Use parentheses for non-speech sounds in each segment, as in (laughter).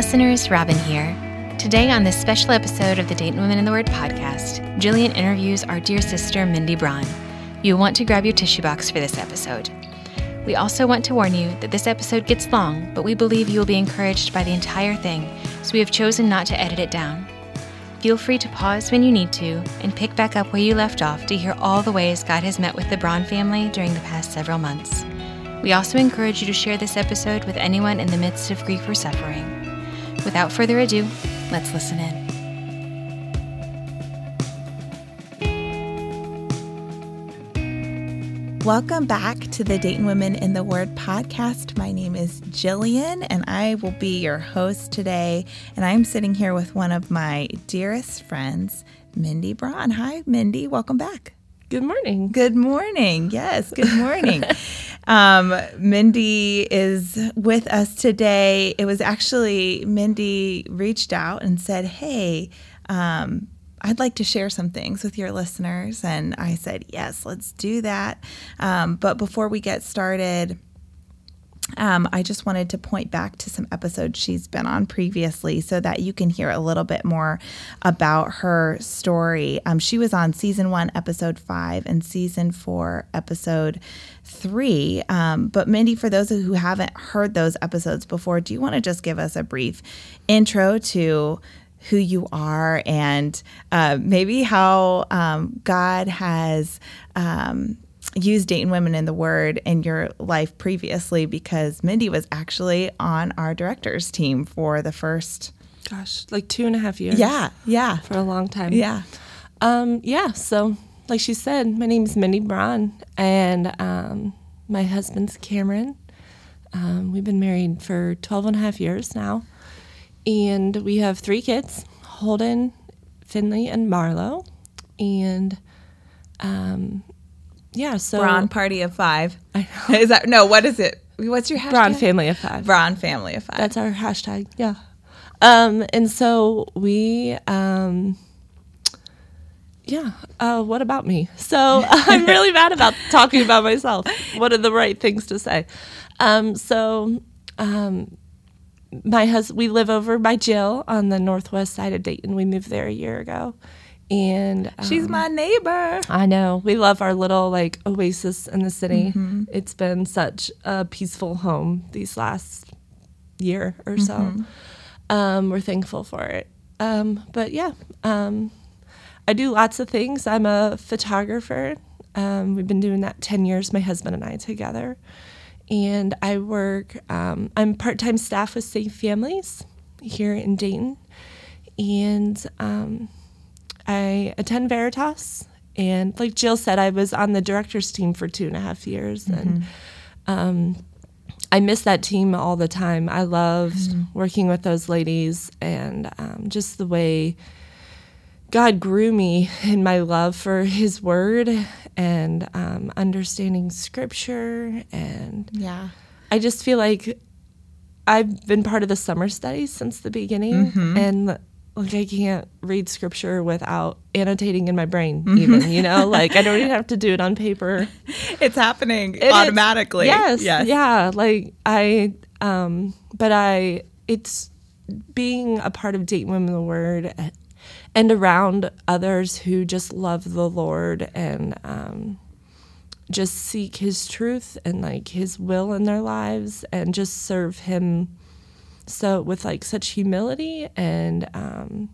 listeners, Robin here. Today, on this special episode of the Dayton Women in the Word podcast, Jillian interviews our dear sister, Mindy Braun. You'll want to grab your tissue box for this episode. We also want to warn you that this episode gets long, but we believe you will be encouraged by the entire thing, so we have chosen not to edit it down. Feel free to pause when you need to and pick back up where you left off to hear all the ways God has met with the Braun family during the past several months. We also encourage you to share this episode with anyone in the midst of grief or suffering. Without further ado, let's listen in. Welcome back to the Dayton Women in the Word podcast. My name is Jillian, and I will be your host today. And I'm sitting here with one of my dearest friends, Mindy Braun. Hi, Mindy. Welcome back. Good morning. Good morning. Yes, good morning. (laughs) um, Mindy is with us today. It was actually Mindy reached out and said, Hey, um, I'd like to share some things with your listeners. And I said, Yes, let's do that. Um, but before we get started, um, I just wanted to point back to some episodes she's been on previously so that you can hear a little bit more about her story. Um, she was on season one, episode five, and season four, episode three. Um, but, Mindy, for those who haven't heard those episodes before, do you want to just give us a brief intro to? Who you are, and uh, maybe how um, God has um, used Dayton Women in the Word in your life previously because Mindy was actually on our directors team for the first gosh, like two and a half years. Yeah, yeah. For a long time. Yeah. Um, yeah, so like she said, my name is Mindy Braun and um, my husband's Cameron. Um, we've been married for 12 and a half years now. And we have three kids Holden, Finley, and Marlo. And um, yeah, so Braun party of five. I know. (laughs) Is that no? What is it? What's your hashtag? Braun family of five. Braun family of five. That's our hashtag. Yeah. Um, and so we, um, yeah. Uh, what about me? So (laughs) I'm really bad about talking about myself. What are the right things to say? Um, so um, my husband, we live over by Jill on the northwest side of Dayton. We moved there a year ago. And um, she's my neighbor. I know. We love our little like oasis in the city. Mm-hmm. It's been such a peaceful home these last year or so. Mm-hmm. Um, we're thankful for it. Um, but yeah, um, I do lots of things. I'm a photographer. Um, we've been doing that 10 years, my husband and I together. And I work, um, I'm part time staff with Safe Families here in Dayton. And um, I attend Veritas. And like Jill said, I was on the director's team for two and a half years. Mm-hmm. And um, I miss that team all the time. I loved mm-hmm. working with those ladies and um, just the way God grew me in my love for His Word and um, understanding Scripture. And yeah, I just feel like I've been part of the summer studies since the beginning, mm-hmm. and like I can't read Scripture without annotating in my brain. Mm-hmm. Even you know, (laughs) like I don't even have to do it on paper. It's happening it automatically. Is, yes, yes, yeah. Like I, um, but I, it's being a part of Dayton Women the Word and around others who just love the Lord and um, just seek His truth and like His will in their lives and just serve Him so with like such humility and um,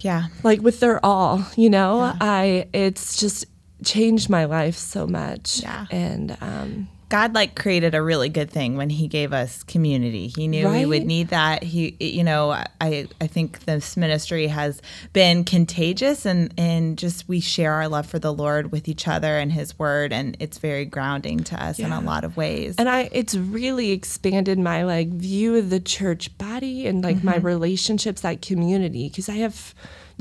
yeah, like with their all, you know, yeah. I it's just changed my life so much. Yeah, and um, God like created a really good thing when he gave us community. He knew right? we would need that. He you know, I I think this ministry has been contagious and and just we share our love for the Lord with each other and his word and it's very grounding to us yeah. in a lot of ways. And I it's really expanded my like view of the church body and like mm-hmm. my relationships that community because I have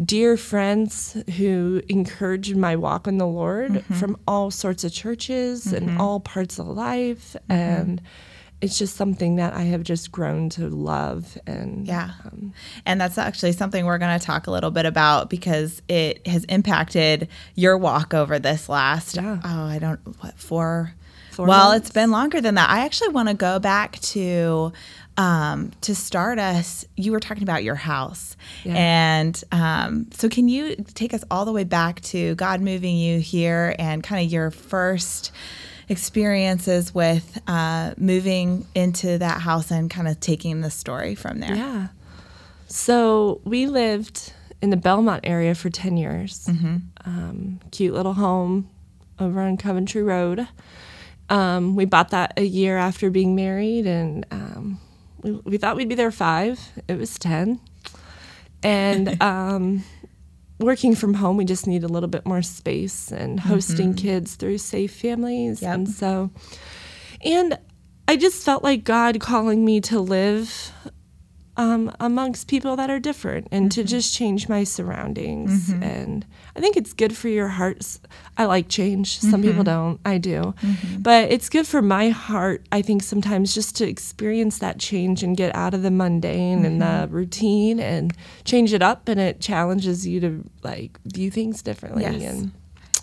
dear friends who encourage my walk in the Lord mm-hmm. from all sorts of churches mm-hmm. and all parts of life. Mm-hmm. And it's just something that I have just grown to love. And yeah. Um, and that's actually something we're going to talk a little bit about because it has impacted your walk over this last, yeah. oh, I don't, what, four. Four well, months? it's been longer than that. I actually want to go back to um, to start us, you were talking about your house. Yeah. And um, so, can you take us all the way back to God moving you here and kind of your first experiences with uh, moving into that house and kind of taking the story from there? Yeah. So we lived in the Belmont area for 10 years. Um, cute little home over on Coventry Road. Um, we bought that a year after being married, and um, we, we thought we'd be there five. It was 10. And (laughs) um, working from home, we just need a little bit more space and hosting kids through safe families. Yep. And so, and I just felt like God calling me to live um, amongst people that are different and to just change my surroundings. And I think it's good for your heart. I like change. Some mm-hmm. people don't. I do. Mm-hmm. But it's good for my heart, I think, sometimes just to experience that change and get out of the mundane and the mm-hmm. routine and change it up. And it challenges you to like view things differently. Yes. And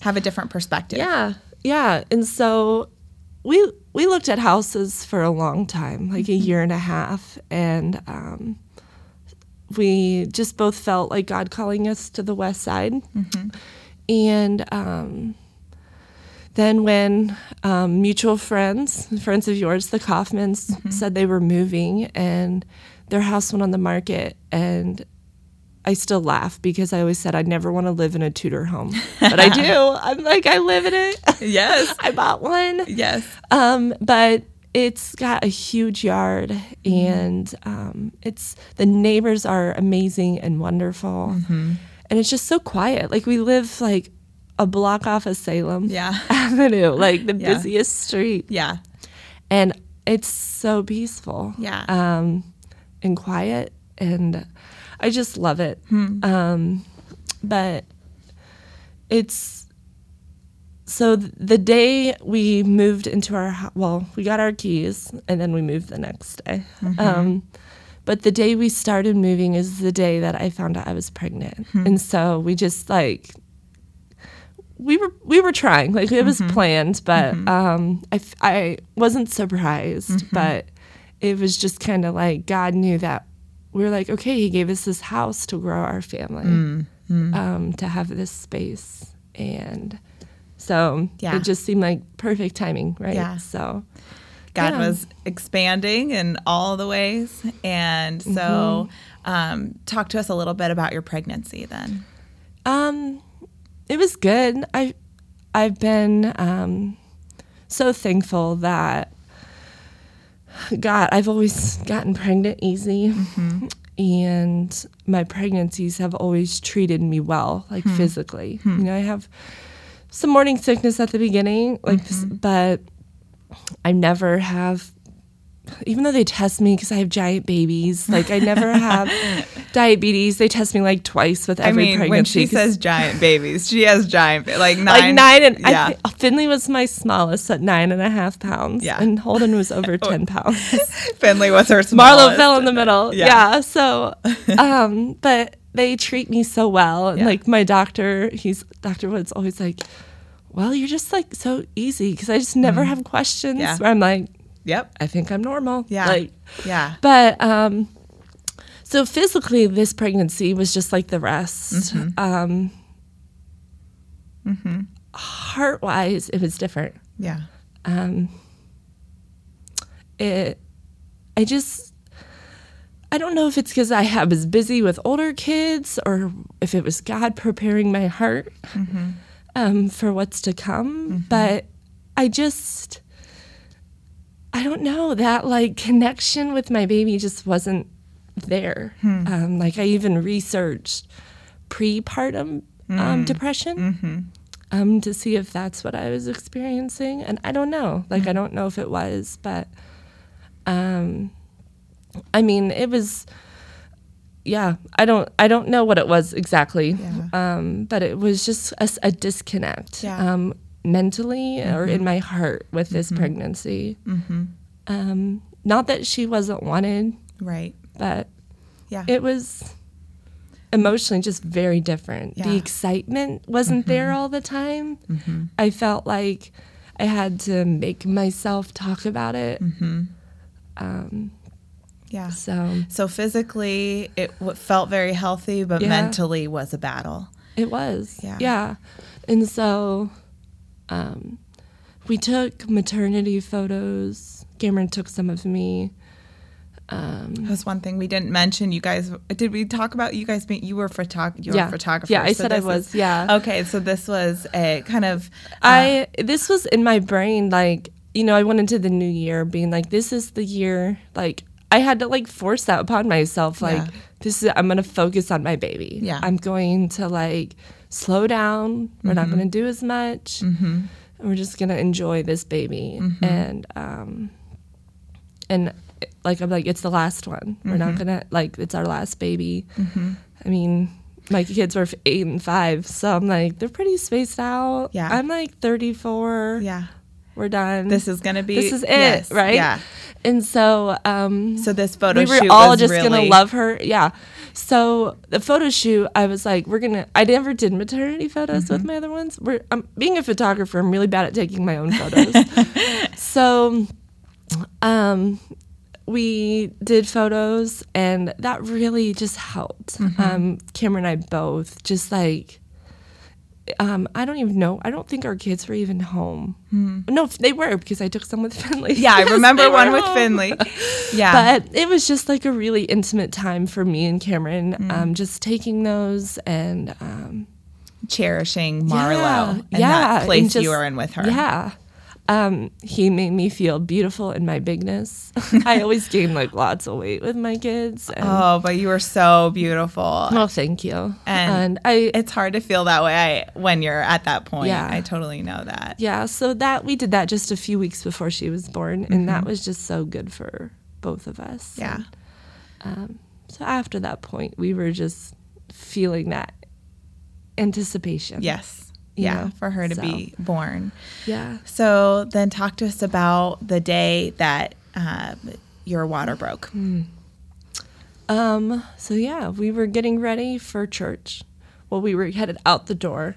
Have a different perspective. yeah, yeah. And so we we looked at houses for a long time, like a year and a half, and um, we just both felt like God calling us to the west side. And um, then when um, mutual friends, friends of yours, the Kaufmans, said they were moving and their house went on the market, and I still laugh because I always said I'd never want to live in a Tudor home, but I do. (laughs) I'm like I live in it. Yes. (laughs) I bought one. Yes. Um, but it's got a huge yard, and um, it's the neighbors are amazing and wonderful, and it's just so quiet. Like we live like a block off of Salem Yeah. (laughs) Avenue, like the Yeah. busiest street, Yeah. and it's so peaceful. Yeah. Um, and quiet, and I just love it. Um, but it's so the day we moved into our well, we got our keys and then we moved the next day. Mm-hmm. Um, but the day we started moving is the day that I found out I was pregnant, hmm. and so we just like we were we were trying. Like it was mm-hmm. planned, but mm-hmm. um, I f- I wasn't surprised, but it was just kind of like God knew that we were like okay, He gave us this house to grow our family, mm. Mm. um, to have this space, and so Yeah. it just seemed like perfect timing, right? Yeah. So God Yeah. was expanding in all the ways. And so, Mm-hmm. um, talk to us a little bit about your pregnancy then. Um, it was good. I, I've been um, so thankful that God, I've always gotten pregnant easy, and my pregnancies have always treated me well, like physically. You know, I have some morning sickness at the beginning, like, this, but I never have. Even though they test me because I have giant babies, like I never have (laughs) diabetes. They test me like twice with every I mean, when pregnancy. she 'cause- says giant babies, she has giant, like nine. like nine and yeah. I Finley was my smallest at nine and a half pounds. Yeah. And Holden was over (laughs) ten pounds. Finley was her smallest. Marlo fell in the middle. Yeah. Yeah. so (laughs) um but they treat me so well. And Yeah. like my doctor, he's Dr. Woods always like, Well, you're just like so easy because I just never have questions Mm-hmm. Yeah. where I'm like, Yep. I think I'm normal. Yeah. Like Yeah. but um, so physically, this pregnancy was just like the rest. Um, mm-hmm. Heart wise, it was different. Yeah. Um, it, I just, I don't know if it's because I ha- was busy with older kids or if it was God preparing my heart um, for what's to come. But I just, I don't know that like connection with my baby just wasn't there. Um, like I even researched prepartum um, depression um, to see if that's what I was experiencing, and I don't know. Like I don't know if it was, but um, I mean it was. Yeah, I don't. I don't know what it was exactly, Yeah. um, but it was just a disconnect Yeah. Mm-hmm. um, mentally or in my heart with this pregnancy. Um, not that she wasn't wanted, Right. but Yeah. it was emotionally just very different. Yeah. Mm-hmm. The excitement wasn't there all the time. I felt like I had to make myself talk about it. Yeah. So So physically, it w- felt very healthy, but Yeah. mentally was a battle. it was. Yeah. Yeah. And so um, we took maternity photos. Cameron took some of me. Um, That was one thing we didn't mention. You guys, did we talk about you guys being, you were photog- you were Yeah. a photographer. Yeah, I so said I was, is- yeah. Okay. So this was a kind of, uh, I this was in my brain like you know I went into the new year being like this is the year like I had to like force that upon myself like Yeah. this is I'm gonna focus on my baby Yeah. I'm going to like slow down we're not gonna do as much Mm-hmm. and we're just gonna enjoy this baby and um and like I'm like it's the last one we're Mm-hmm. not gonna like it's our last baby I mean my kids were eight and five, so I'm like they're pretty spaced out. Yeah. I'm like 34. yeah, we're done. this is going to be, this is it, yes, right? Yeah. And so, um, So this photo shoot. we were all just really, gonna love her. Yeah. So the photo shoot, I was like, we're gonna. I never did maternity photos Mm-hmm. with my other ones. We're um, being a photographer. I'm really bad at taking my own photos. (laughs) so, um, we did photos, and that really just helped. Mm-hmm. Um, Cameron and I both just like. Um, I don't even know. I don't think our kids were even home. No, they were because I took some with (laughs) Finley. Hmm. Yeah, I remember one with. Finley. (laughs) Yeah. But it was just like a really intimate time for me and Cameron, Mm. um, just taking those and um, cherishing Marlo yeah, and yeah, that and place you just- were in with her. Yeah. Um, he made me feel beautiful in my bigness. (laughs) I always gain like lots of weight with my kids. And, oh, Oh, but you were so beautiful. Well, thank you. And And, I, It's hard to feel that way I, when you're at that point. Yeah. I totally know that. yeah, so that we did that just a few weeks before she was born, and that was just so good for both of us. Mm-hmm. Yeah. And, um, so after that point, we were just feeling that anticipation. Yes. Yeah. know, for her to so. be born. Yeah. So then talk to us about the day that um, your water broke. Um, so yeah, we were getting ready for church. Well, we were headed out the door.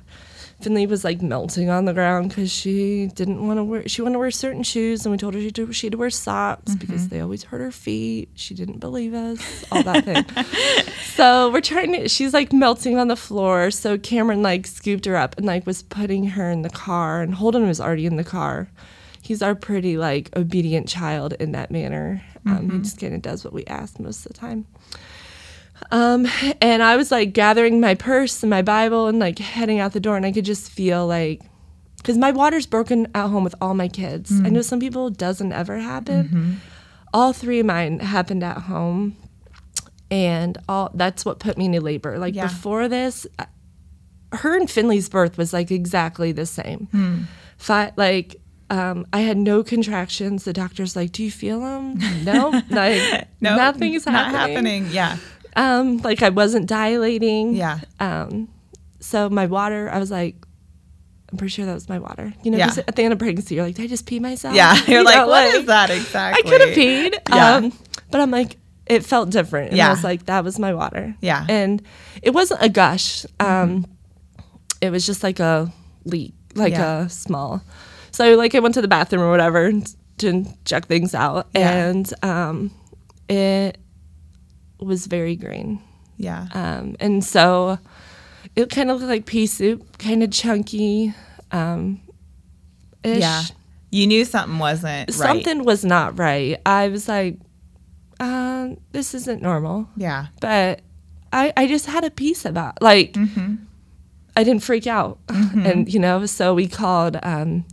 Finley was like melting on the ground because she didn't want to wear. She wanted to wear certain shoes, and we told her she had to, she had to wear socks because they always hurt her feet. She didn't believe us, all that thing. (laughs) so we're trying to. She's like melting on the floor. So Cameron like scooped her up and like was putting her in the car, and Holden was already in the car. He's our pretty like obedient child in that manner. Um, He just kind of does what we ask most of the time. Um, and I was like gathering my purse and my Bible and like heading out the door, and I could just feel like, because my water's broken at home with all my kids. I know some people doesn't ever happen. All three of mine happened at home, and all that's what put me into labor. Like Yeah. before this, her and Finley's birth was like exactly the same. Fi- like. Um, I had no contractions. The doctor's like, "Do you feel them?" No, (laughs) like No, nothing's not happening happening. Yeah. Um like i wasn't dilating Yeah. um so my water i was like i'm pretty sure that was my water you know Yeah. at the end of pregnancy you're like did i just pee myself Yeah. (laughs) You're You like, know, what is that exactly? i could have peed Yeah. um but i'm like it felt different and Yeah. i was like that was my water Yeah. and it wasn't a gush um it was just like a leak like Yeah. a small so like i went to the bathroom or whatever to check things out and um it was very green Yeah. um, and so it kind of looked like pea soup, kind of chunky. Um, ish. yeah. You knew something wasn't right. Something was not right. I was like, um, this isn't normal. Yeah. But I, I just had a peace about like Mm-hmm. I didn't freak out. And you know, so we called um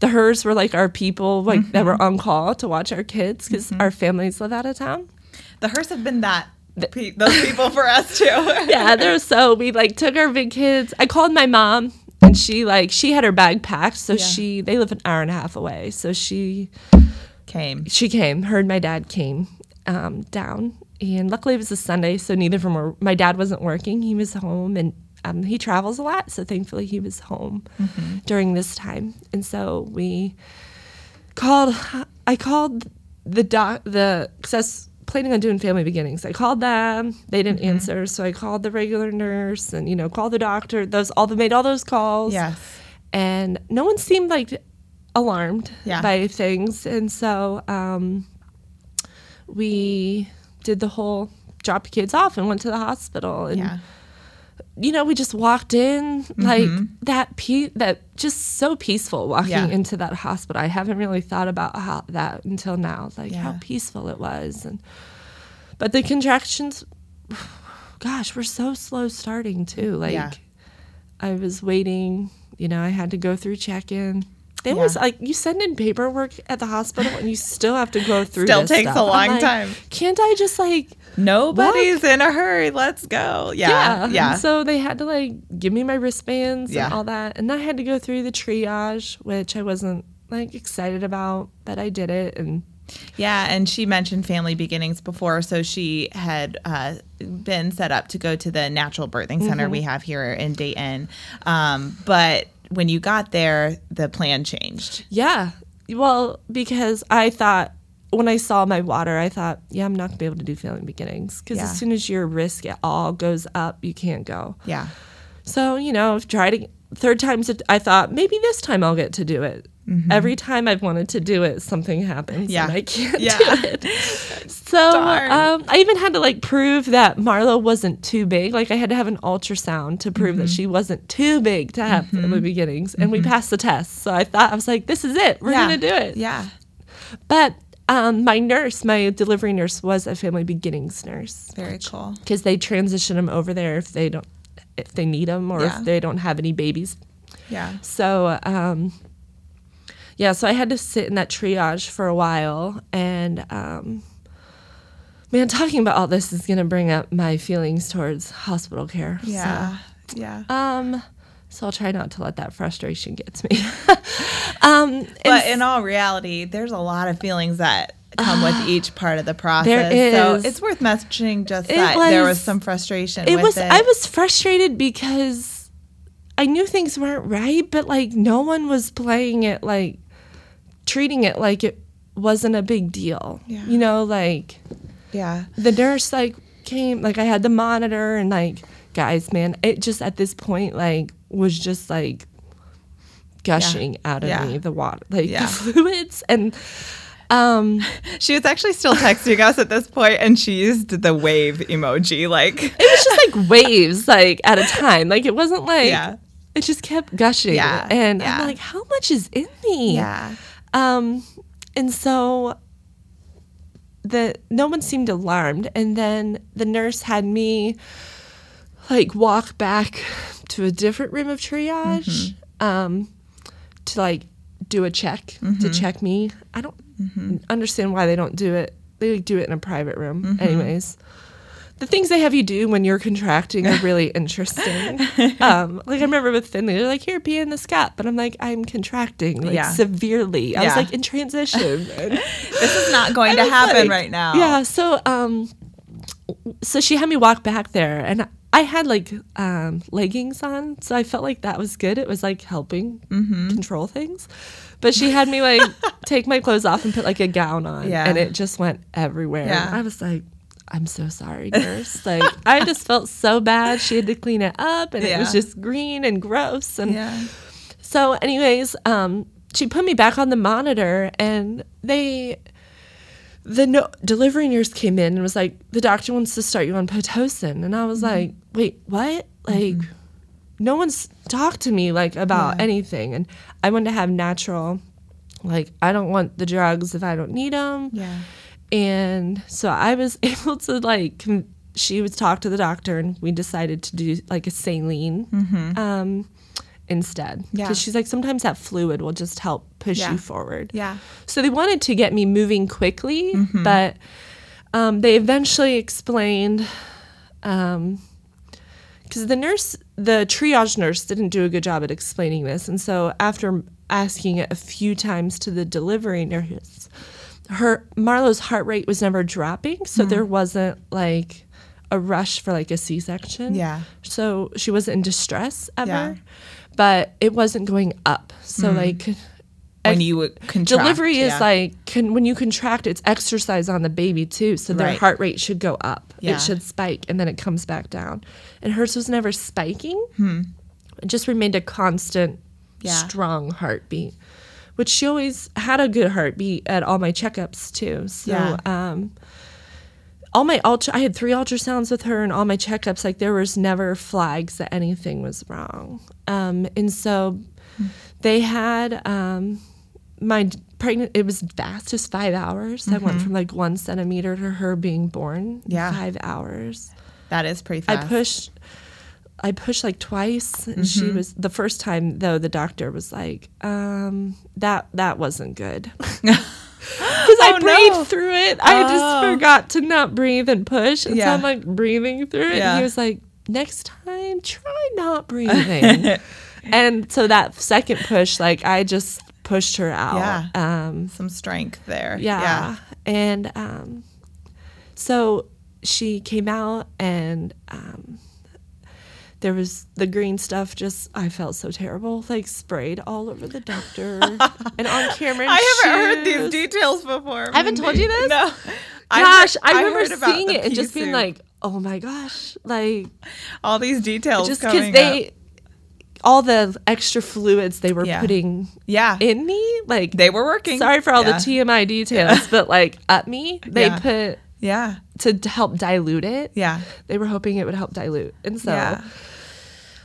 the hers were like our people like that Mm-hmm. were on call to watch our kids because our families live out of town. The hearse have been that pe- those people for us too. (laughs) yeah, they're so we like took our big kids. I called my mom and she like she had her bag packed, so Yeah. she they live an hour and a half away. So she Came. she came. Her and my dad came um, down, and luckily it was a Sunday, so neither of them were. My dad wasn't working; he was home, and um, he travels a lot, so thankfully he was home during this time. And so we called. I called the doc. The because planning on doing family beginnings. I called them. They didn't answer, so I called the regular nurse, and you know, called the doctor. Those all the made all those calls Yes. and no one seemed like alarmed Yeah. by things and so um, we did the whole drop kids off and went to the hospital and Yeah. You know we just walked in mm-hmm. like that pe- that just so peaceful walking Yeah. into that hospital i haven't really thought about how that until now like how peaceful it was and but the contractions gosh were so slow starting too like Yeah. i was waiting you know i had to go through check-in it Yeah. was like you send in paperwork at the hospital and you still have to go (laughs) through Still takes a stuff. I'm long like, time. can't i just like Nobody's in a hurry. Let's go. Yeah. yeah. Yeah. So they had to like give me my wristbands Yeah. and all that. And I had to go through the triage, which I wasn't like excited about, but I did it. And Yeah, and she mentioned Family Beginnings before, so she had uh, been set up to go to the natural birthing center Mm-hmm. we have here in Dayton. Um, but when you got there, the plan changed. yeah, well, because I thought when I saw my water, I thought, yeah, I'm not gonna be able to do family beginnings because Yeah. as soon as your risk at all goes up, you can't go. Yeah, So, you know, I've tried it. Third times, I thought maybe this time I'll get to do it. Every time I've wanted to do it, something happens Mm-hmm. Yeah. and I can't Yeah. do it. (laughs) So um, I even had to like prove that Marlo wasn't too big. Like I had to have an ultrasound to prove that Mm-hmm. she wasn't too big to have family beginnings, and we passed the test. So I thought I was like, this is it. We're yeah. gonna do it. Yeah, But um, my nurse, my delivery nurse, was a family beginnings nurse very cool. because they transition them over there if they don't if they need them or Yeah. if they don't have any babies Yeah, so um yeah so i had to sit in that triage for a while and um man talking about all this is going to bring up my feelings towards hospital care yeah, yeah. um so i'll try not to let that frustration get to me (laughs) um But in all reality, there's a lot of feelings that come with (sighs) each part of the process. There So it's worth mentioning just It that there was was- some frustration it was it. i was frustrated because i knew things weren't right but like no one was playing it like treating it like it wasn't a big deal Yeah. you know like yeah, the nurse like came like i had the monitor and like guys man it just at this point like was just like gushing out of Yeah. me the water like Yeah. the (laughs) fluids and um (laughs) She was actually still texting us at this point, and she used the wave emoji. Like, it was just like (laughs) waves like at a time like it wasn't like Yeah. it just kept gushing Yeah, and yeah. i'm like how much is in me yeah, um and so the no one seemed alarmed and then the nurse had me like walk back to a different room of triage um to like do a check to check me i don't understand why they don't do it they do it in a private room anyways the things they have you do when you're contracting are really (laughs) interesting. (laughs) Um, like I remember with Finley, they're like, "Here, pee in the scat," but I'm like, "I'm contracting like Yeah. severely." I was like in transition. (laughs) And this is not going I to happen like- right now. Yeah. So, um, so she had me walk back there, and I had like um, leggings on, so I felt like that was good. It was like helping Mm-hmm. control things. But she had me like (laughs) take my clothes off and put like a gown on, Yeah. and it just went everywhere. Yeah. I was like. I'm so sorry, nurse. (laughs) Like I just felt so bad. She had to clean it up, and it was just green and gross. And yeah, so, anyways, um, she put me back on the monitor, and they, the no, delivery nurse came in and was like, "The doctor wants to start you on pitocin," and I was Mm-hmm. like, "Wait, what? Like, no one's talked to me like about Yeah. anything." And I want to have natural, like, I don't want the drugs if I don't need them. yeah, And so I was (laughs) able to like, com- she would talk to the doctor, and we decided to do like a saline um, instead. Yeah. Because she's like, sometimes that fluid will just help push Yeah. you forward. yeah, So they wanted to get me moving quickly, Mm-hmm. but um, they eventually explained. Um, because the nurse, the triage nurse, didn't do a good job at explaining this, and so after asking it a few times to the delivery nurse, her Marlo's heart rate was never dropping, so there wasn't like a rush for like a C-section. Yeah. So she wasn't in distress ever, Yeah. But it wasn't going up. So like when you contract, delivery is yeah. like can, when you contract it's exercise on the baby too so their Right. heart rate should go up Yeah. it should spike and then it comes back down and hers was never spiking it just remained a constant Hmm. Yeah. strong heartbeat which she always had a good heartbeat at all my checkups too so um all my ultra I had three ultrasounds with her and all my checkups like there was never flags that anything was wrong. Um, and so they had um, my pregnant it was fast just five hours. I went from like one centimeter to her being born. Yeah. Five hours. That is pretty fast. I pushed I pushed like twice and she Mm-hmm. was the first time though the doctor was like, um, that that wasn't good. (laughs) Because I Oh, breathed no. through it. I Oh. just forgot to not breathe and push. And so I'm like breathing through it. And he was like, next time try not breathing. (laughs) and so that second push, like I just pushed her out. Yeah. Um Some strength there. Yeah. yeah. And um, so she came out and um, there was the green stuff just I felt so terrible, like sprayed all over the doctor (laughs) and on Cameron. I haven't heard these details before. I haven't told you (laughs) this? No. Gosh, I, heard- remember heard about seeing it and just pea being soup. like, "Oh my gosh!" Like all these details just because because they, all the extra fluids they were Yeah. putting yeah, in me, like they were working. Sorry for all Yeah. the TMI (laughs) details, but like at me, they Yeah. put Yeah, to help dilute it. yeah, They were hoping it would help dilute. And so yeah.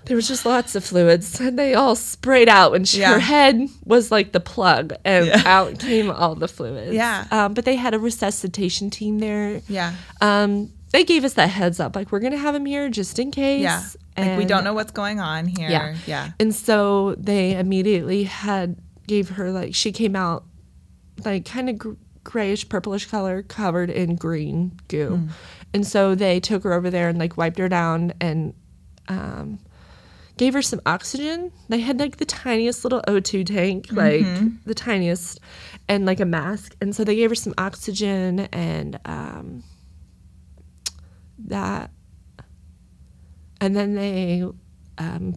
There was just lots of fluids and they all sprayed out and she, Yeah. her head was like the plug and Yeah. out came all the fluids. Yeah. Um, but they had a resuscitation team there. Yeah. Um, they gave us that heads up, like we're gonna have him here just in case. Yeah. Like we don't know what's going on here. Yeah. Yeah. And so they immediately had gave her like she came out like kind of gr- grayish purplish color covered in green goo. Mm. And so they took her over there and like wiped her down and um gave her some oxygen. They had like the tiniest little O2 tank, like Mm-hmm. the tiniest and like a mask. And so they gave her some oxygen and um that and then they um,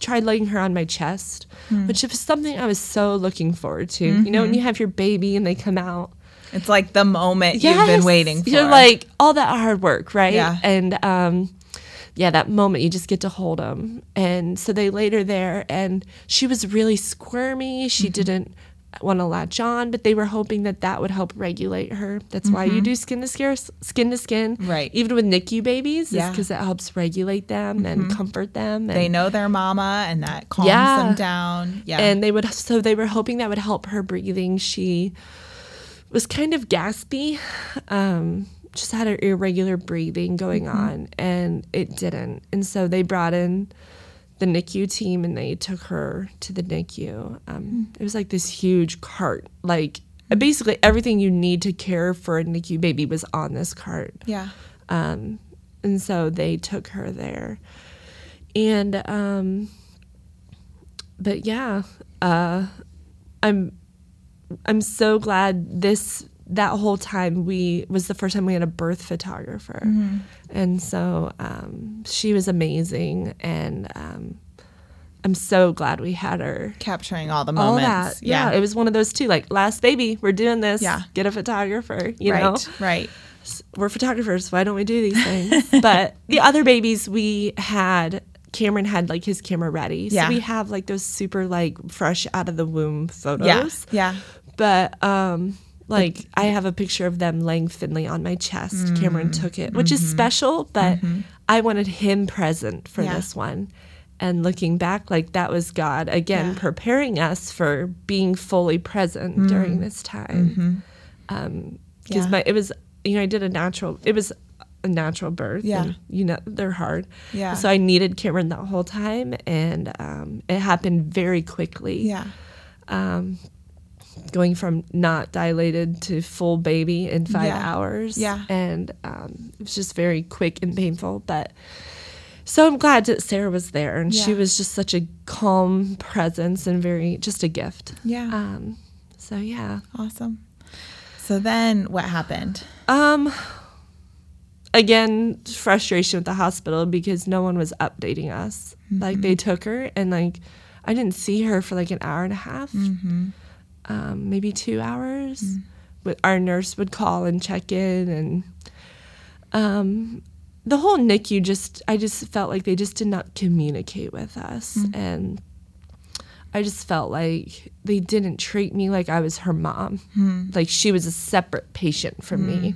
tried laying her on my chest, Hmm. which was something I was so looking forward to. You know, Mm-hmm. when you have your baby and they come out, It's like the moment you've been waiting for. You're like all that hard work, right? Yeah. And um, yeah, that moment you just get to hold them. And so they laid her there, and she was really squirmy. She Mm-hmm. didn't want to latch on, but they were hoping that that would help regulate her. That's why you do skin to skin, skin to skin, Mm-hmm. Right. Even with NICU babies, Yeah. because it helps regulate them and comfort them. And, they know their mama and that calms Yeah. them down. Yeah. and they would so they were hoping that would help her breathing she was kind of gaspy um just had an irregular breathing going Mm-hmm. on and it didn't and so they brought in the NICU team and they took her to the NICU um, Mm. it was like this huge cart like basically everything you need to care for a NICU baby was on this cart yeah. um, and so they took her there and um, but yeah uh, i'm i'm so glad this that whole time we was the first time we had a birth photographer and so um, she was amazing and um, i'm so glad we had her Capturing all the all moments. that yeah. it was one of those two like last baby we're doing this Yeah. get a photographer you right. know Right. we're photographers. Why don't we do these things? (laughs) but the other babies we had, Cameron had like his camera ready. So Yeah. we have like those super like fresh out of the womb photos. Yeah. Yeah. But um like I have a picture of them laying Finley on my chest. Cameron Mm. took it, which is special, but I wanted him present for Mm-hmm. Yeah. this one. And looking back, like that was God again Yeah. preparing us for being fully present during this time because Mm. Yeah. my it was you know I did a natural it was a natural birth Yeah. and, you know they're hard Yeah. so I needed Cameron that whole time and um, it happened very quickly Yeah. Going from not dilated to full baby in five Yeah. hours Yeah. and um, it was just very quick and painful but so I'm glad that Sarah was there and she was just such a calm presence and very just a gift Yeah. um, so yeah Awesome. So then what happened? Um again, frustration with the hospital because no one was updating us. Like they took her and like I didn't see her for like an hour and a half. Um, maybe two hours. But our nurse would call and check in and um the whole NICU just I just felt like they just did not communicate with us and I just felt like they didn't treat me like I was her mom. Like she was a separate patient from me.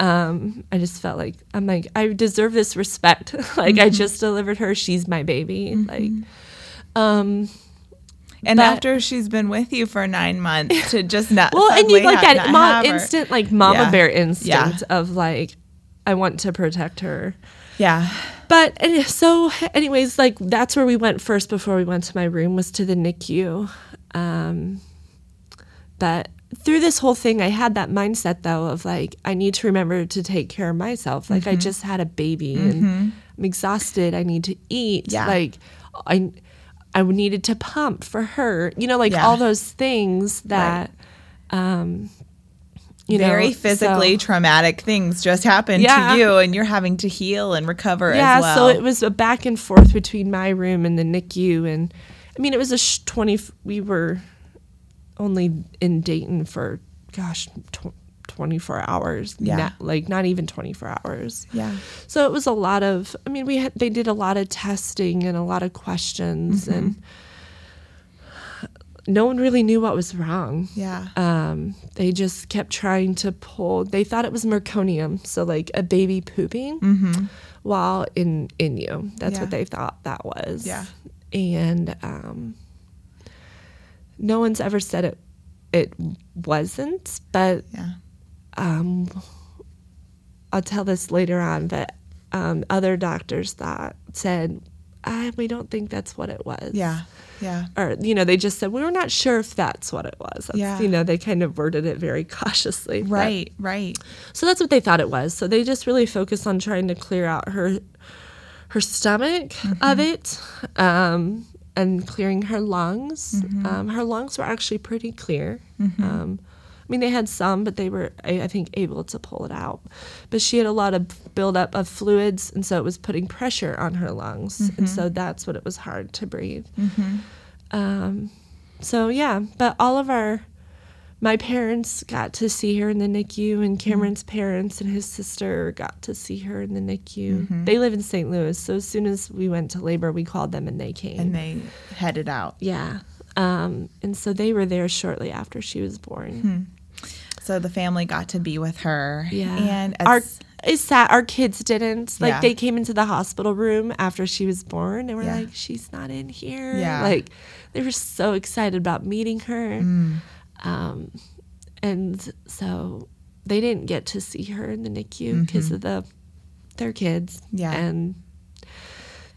Um, I just felt like I'm like I deserve this respect. (laughs) like I just delivered her. She's my baby. Like, um, And But- after she's been with you for nine months to (laughs) just not well, and you like ha- that mom instant like mama Yeah. bear instinct Yeah. of like I want to protect her. Yeah. But and so, anyways, like that's where we went first before we went to my room was to the NICU. Um, but through this whole thing, I had that mindset though of like I need to remember to take care of myself. Like Mm-hmm. I just had a baby and I'm exhausted. I need to eat. Yeah. Like I I needed to pump for her. You know, like Yeah. all those things that. Um, you Very know, physically so- traumatic things just happened Yeah. to you, and you're having to heal and recover yeah, as well. so it was a back and forth between my room and the NICU, and I mean, it was a sh- twenty. We were only in Dayton for gosh, tw- twenty four hours. Yeah. not, like not even twenty four hours. yeah. So it was a lot of. I mean, we had they did a lot of testing and a lot of questions, Mm-hmm. and no one really knew what was wrong. Yeah. Um, they just kept trying to pull. They thought it was meconium, so like a baby pooping while in in you. That's Mm-hmm. Yeah. what they thought that was. Yeah. and um, no one's ever said it. It wasn't, but yeah. Um, I'll tell this later on. But um, other doctors thought said, ah, "We don't think that's what it was." Yeah. Yeah. or you know they just said we were not sure if that's what it was That's, Yeah. you know they kind of worded it very (laughs) cautiously but- Right. Right. so that's what they thought it was so they just really focused on trying to clear out her her stomach of it um, and clearing her lungs um, her lungs were actually pretty clear um, I mean, they had some, but they were, I, I think, able to pull it out. But she had a lot of buildup of fluids, and so it was putting pressure on her lungs, and mm-hmm. so that's what it was hard to breathe. Mm-hmm. Um, so yeah, but all of our my parents got to see her in the NICU, and mm-hmm. Cameron's parents and his sister got to see her in the NICU. They live in St. Louis, so as soon as we went to labor, we called them and they came. And they headed out. yeah, um, and so they were there shortly after she was born. Hmm. So the family got to be with her. Yeah, And our it's- sad. Our kids didn't. Like Yeah. they came into the hospital room after she was born, and we're Yeah. like, "She's not in here." Yeah. like they were so excited about meeting her, Mm. um, and so they didn't get to see her in the NICU because of the their kids. Mm-hmm. Yeah. and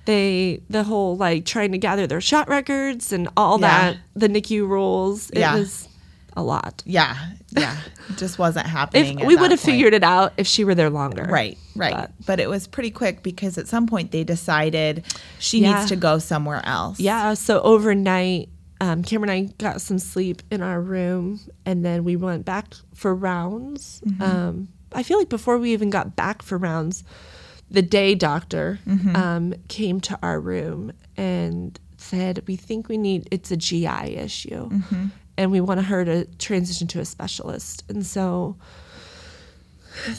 they the whole like trying to gather their shot records and all Yeah. that the NICU rules. It Yeah. was a lot. yeah. Yeah. It just wasn't (laughs) happening. If we would have figured it out if she were there longer. Right, right. But- But, it was pretty quick because at some point they decided she Yeah. needs to go somewhere else. Yeah. So overnight, um, Cameron and I got some sleep in our room, and then we went back for rounds. Um, I feel like before we even got back for rounds, the day doctor um, came to our room and said, "We think we need it's a GI issue, and we want her to transition to a specialist." And so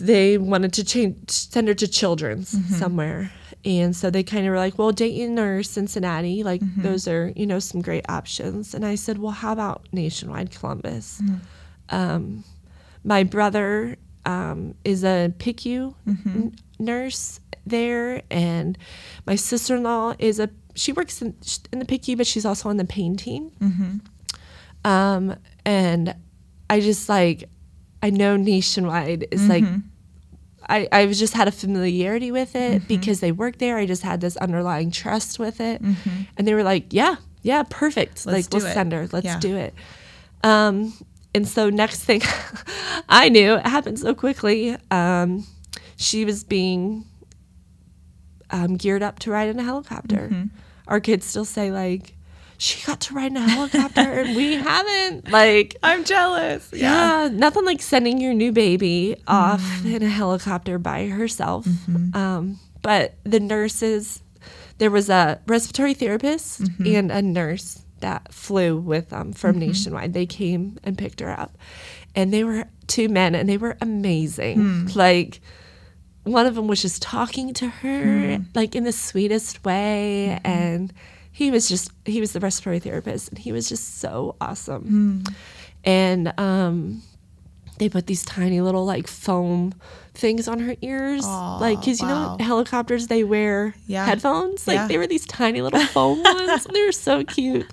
they wanted to change send her to children's mm-hmm. somewhere. And so they kind of were like well dayton or cincinnati like mm-hmm. those are you know some great options. And i said well how about nationwide columbus? Mm-hmm. Um, my brother um, is a picu n- nurse there and my sister-in-law is a she works in, in the picu but she's also on the pain team um, and I just like, I know nationwide is like, I, I was just had a familiarity with it because they work there. I just had this underlying trust with it. And they were like, yeah, yeah, perfect. like, do we'll it. send her. Let's Yeah. do it. Um, and so next thing (laughs) I knew, it happened so quickly. Um, she was being um, geared up to ride in a helicopter. Mm-hmm. Our kids still say like, she got to ride in a helicopter and we (laughs) haven't. Like, I'm jealous. yeah, nothing like sending your new baby off mm-hmm. in a helicopter by herself. Mm-hmm. Um, but the nurses, there was a respiratory therapist mm-hmm. and a nurse that flew with them from Nationwide. They came and picked her up, and they were two men, and they were amazing. Hmm. Like one of them was just talking to her hmm. like in the sweetest way and he was just he was the respiratory therapist and he was just so awesome and um they put these tiny little like foam things on her ears Aw, like because you wow. know helicopters they wear Yeah. headphones like Yeah. they were these tiny little foam (laughs) ones they were so cute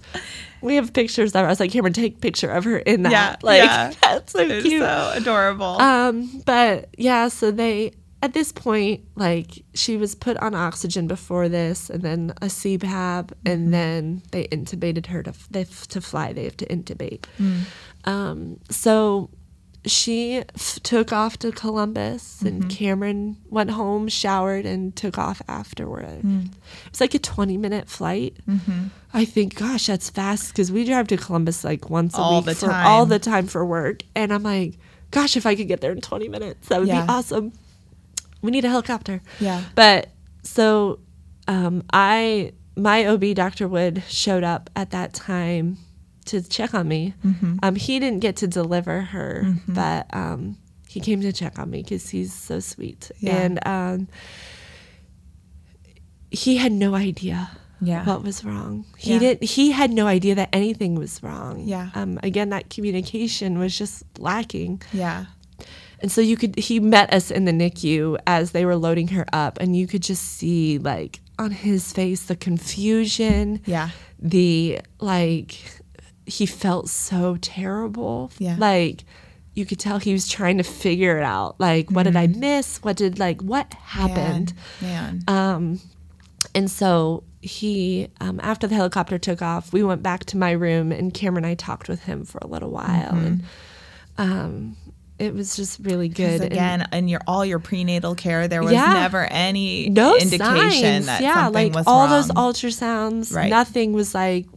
we have pictures that I was like Cameron take a picture of her in that Yeah, like yeah. (laughs) that's so cute so adorable. um, but yeah, so they at this point, like she was put on oxygen before this, and then a CPAP, and mm-hmm. then they intubated her to f- they f- to fly. They have to intubate. Mm. Um, so she f- took off to Columbus, and mm-hmm. Cameron went home, showered, and took off afterward. Mm. It's like a twenty minute flight. Mm-hmm. I think, gosh, that's fast because we drive to Columbus like once a All week the for all the time for work, and I'm like, gosh, if I could get there in 20 minutes, that would Yeah. be awesome. We need a helicopter. Yeah. But so um, I, my OB, Dr. Wood, showed up at that time to check on me. Mm-hmm. Um, he didn't get to deliver her, but um, he came to check on me because he's so sweet. Yeah. And um, he had no idea Yeah. what was wrong. He Yeah. didn't. He had no idea that anything was wrong. Yeah. Um. Again, that communication was just lacking. yeah. And so you could. He met us in the NICU as they were loading her up, and you could just see like on his face the confusion. Yeah. The like, he felt so terrible. Yeah. Like. You could tell he was trying to figure it out. Like, what did I miss? What did like what happened? Man. man. Um, and so he, um, after the helicopter took off, we went back to my room, and Cameron and I talked with him for a little while, and um, it was just really good. Because And again, in your all your prenatal care, there was Yeah. never any no indication signs. that yeah, something like was all wrong. those ultrasounds, Right. nothing was like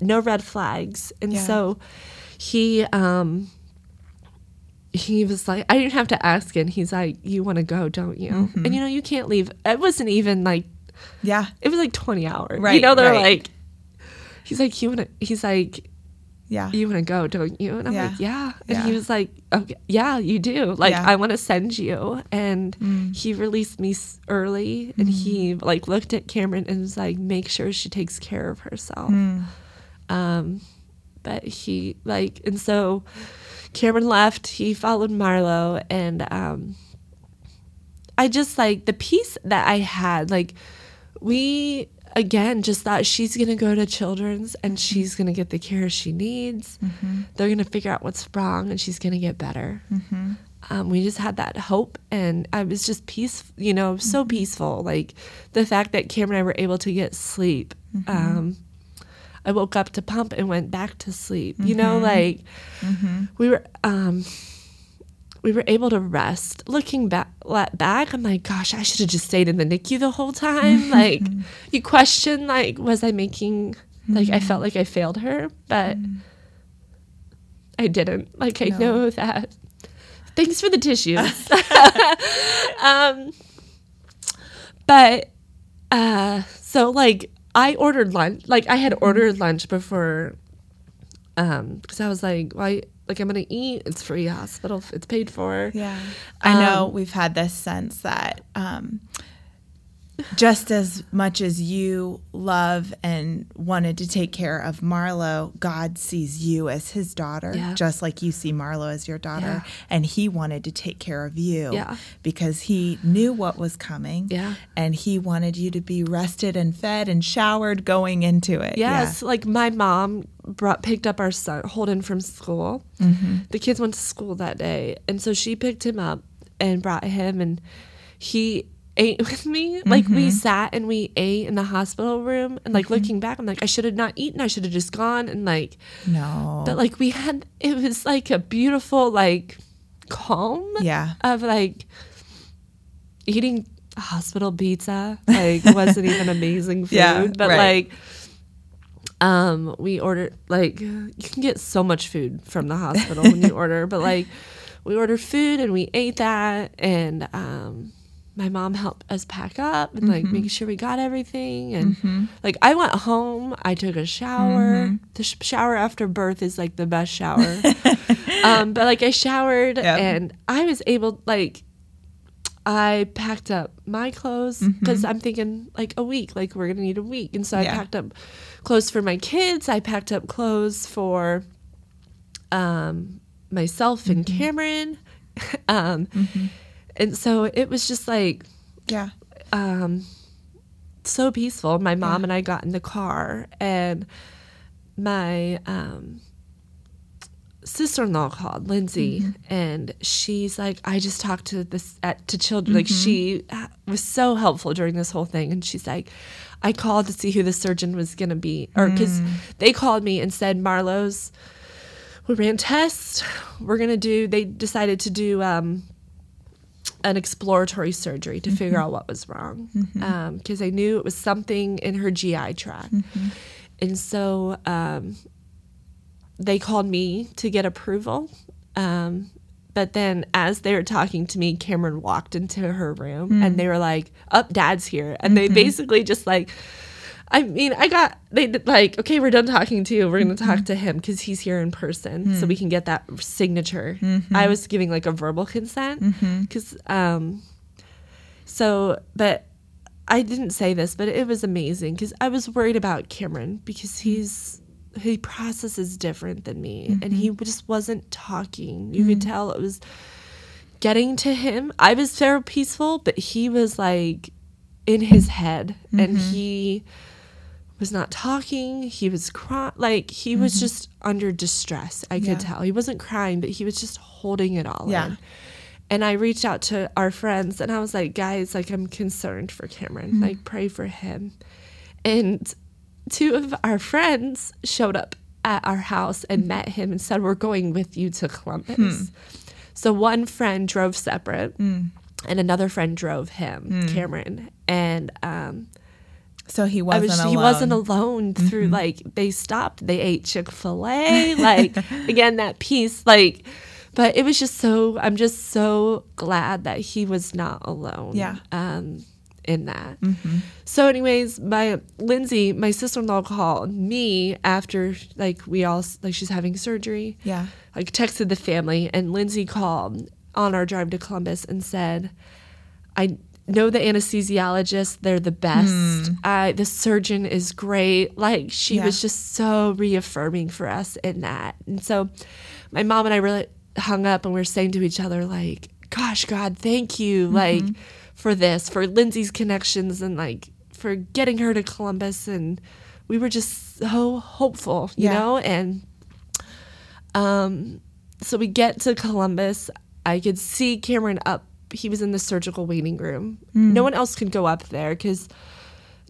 no red flags, and Yeah. so he, um. He was like, I didn't have to ask and He's like, You want to go, don't you? Mm-hmm. And you know, you can't leave. It wasn't even like yeah, it was like 20 hours. right? You know, they're right. like, he's like, you want to, he's like, yeah, you want to go, don't you? And I'm Yeah. like, yeah. And Yeah. he was like, okay, yeah, you do. Like, Yeah. Mm. I want to send you. And he released me early and he like looked at Cameron and was like, make sure she takes care of herself. Mm. Um, but he like, and so Cameron left, he followed Marlo and, um, I just like the peace that I had, like, we again just that she's gonna go to children's and she's gonna get the care she needs. They're gonna figure out what's wrong and she's gonna get better. Um, we just had that hope, and I was just peaceful, you know, so peaceful. Like the fact that Cameron and I were able to get sleep. Um, I woke up to pump and went back to sleep. You know, like we were. Um, we were able to rest. Looking back, back, I'm like, gosh, I should have just stayed in the NICU the whole time. (laughs) like, you question, like, was I making, like, I felt like I failed her, but I didn't. Like, I No. know that. Thanks for the tissues. (laughs) (laughs) um, but, uh, so like, I ordered lunch. Like, I had ordered lunch before, um, because I was like, why? Like, I'm gonna eat. It's free hospital. It's paid for. yeah. I know Um, we've had this sense that um, just as much as you love and wanted to take care of Marlo, God sees you as His daughter, Yeah. just like you see Marlo as your daughter, Yeah. and He wanted to take care of you, Yeah. because He knew what was coming, Yeah. and He wanted you to be rested and fed and showered going into it. Yes, like my mom brought picked up our son Holden from school. Mm-hmm. The kids went to school that day, and so she picked him up and brought him, and he ate (laughs) with me. Like we Mm-hmm. sat and we ate in the hospital room, and like looking back, I'm like, I should have not eaten. I should have just gone and like. No. but like we had. It was like a beautiful like calm yeah. of like eating hospital pizza. Like wasn't even amazing (laughs) food, Yeah, but right. like um we ordered like you can get so much food from the hospital when you (laughs) order, but like we ordered food and we ate that and um my mom helped us pack up and like making sure we got everything and like I went home, I took a shower. The sh- shower after birth is like the best shower. (laughs) um but like I showered Yep. and I was able like I packed up my clothes because I'm thinking like a week, like we're gonna need a week, and so I packed up clothes for my kids. I packed up clothes for um myself and Cameron. (laughs) um, And so it was just like Yeah. um, so peaceful. My mom and I got in the car, and my um, sister in law called Lindsay, and she's like, "I just talked to this at, to children. Like she uh, was so helpful during this whole thing." And she's like, "I called to see who the surgeon was gonna be, or because they called me and said Marlo's." We ran tests. We're gonna do. They decided to do. Um, an exploratory surgery to figure mm-hmm. out what was wrong mm-hmm. um, because I knew it was something in her GI tract. Mm-hmm. And so um, they called me to get approval. Um, but then, as they were talking to me, Cameron walked into her room and mm. they were like, Up, dad's here. And they basically just like, I mean, I got, they did like, okay, we're done talking to you. We're going to talk mm-hmm. to him because he's here in person so hmm. we can get that signature. Mm-hmm. I was giving like a verbal consent mm-hmm. because, um, so, but I didn't say this, but it was amazing because I was worried about Cameron because hmm. he's, he processes different than me and he just wasn't talking. You could tell it was getting to him. I was very peaceful, but he was like in his head and he was not talking. He was crying. Like he was mm-hmm. just under distress. I could Yeah. tell. He wasn't crying, but he was just holding it all Yeah. in. And I reached out to our friends and I was like, guys, like I'm concerned for Cameron. Mm-hmm. Like pray for him. And two of our friends showed up at our house and mm-hmm. met him and said, We're going with you to Columbus. Hmm. So one friend drove separate mm. and another friend drove him, mm. Cameron. And um, So he wasn't was, alone. he wasn't alone through like they stopped, they ate Chick fil A, like (laughs) again, that piece, like, but it was just so, I'm just so glad that he was not alone. Yeah. Um, in that. So, anyways, my Lindsay, my sister in law called me after like we all like she's having surgery. Yeah. Like texted the family, and Lindsay called on our drive to Columbus and said, "I know the anesthesiologist; they're the best. I the surgeon is great. Like she Yeah. was just so reaffirming for us in that. And so, my mom and I really hung up, and we were saying to each other like, "Gosh, God, thank you, like." for this, for Lindsay's connections and like for getting her to Columbus and we were just so hopeful, you Yeah. know? And um so we get to Columbus. I could see Cameron up. He was in the surgical waiting room. No one else could go up there because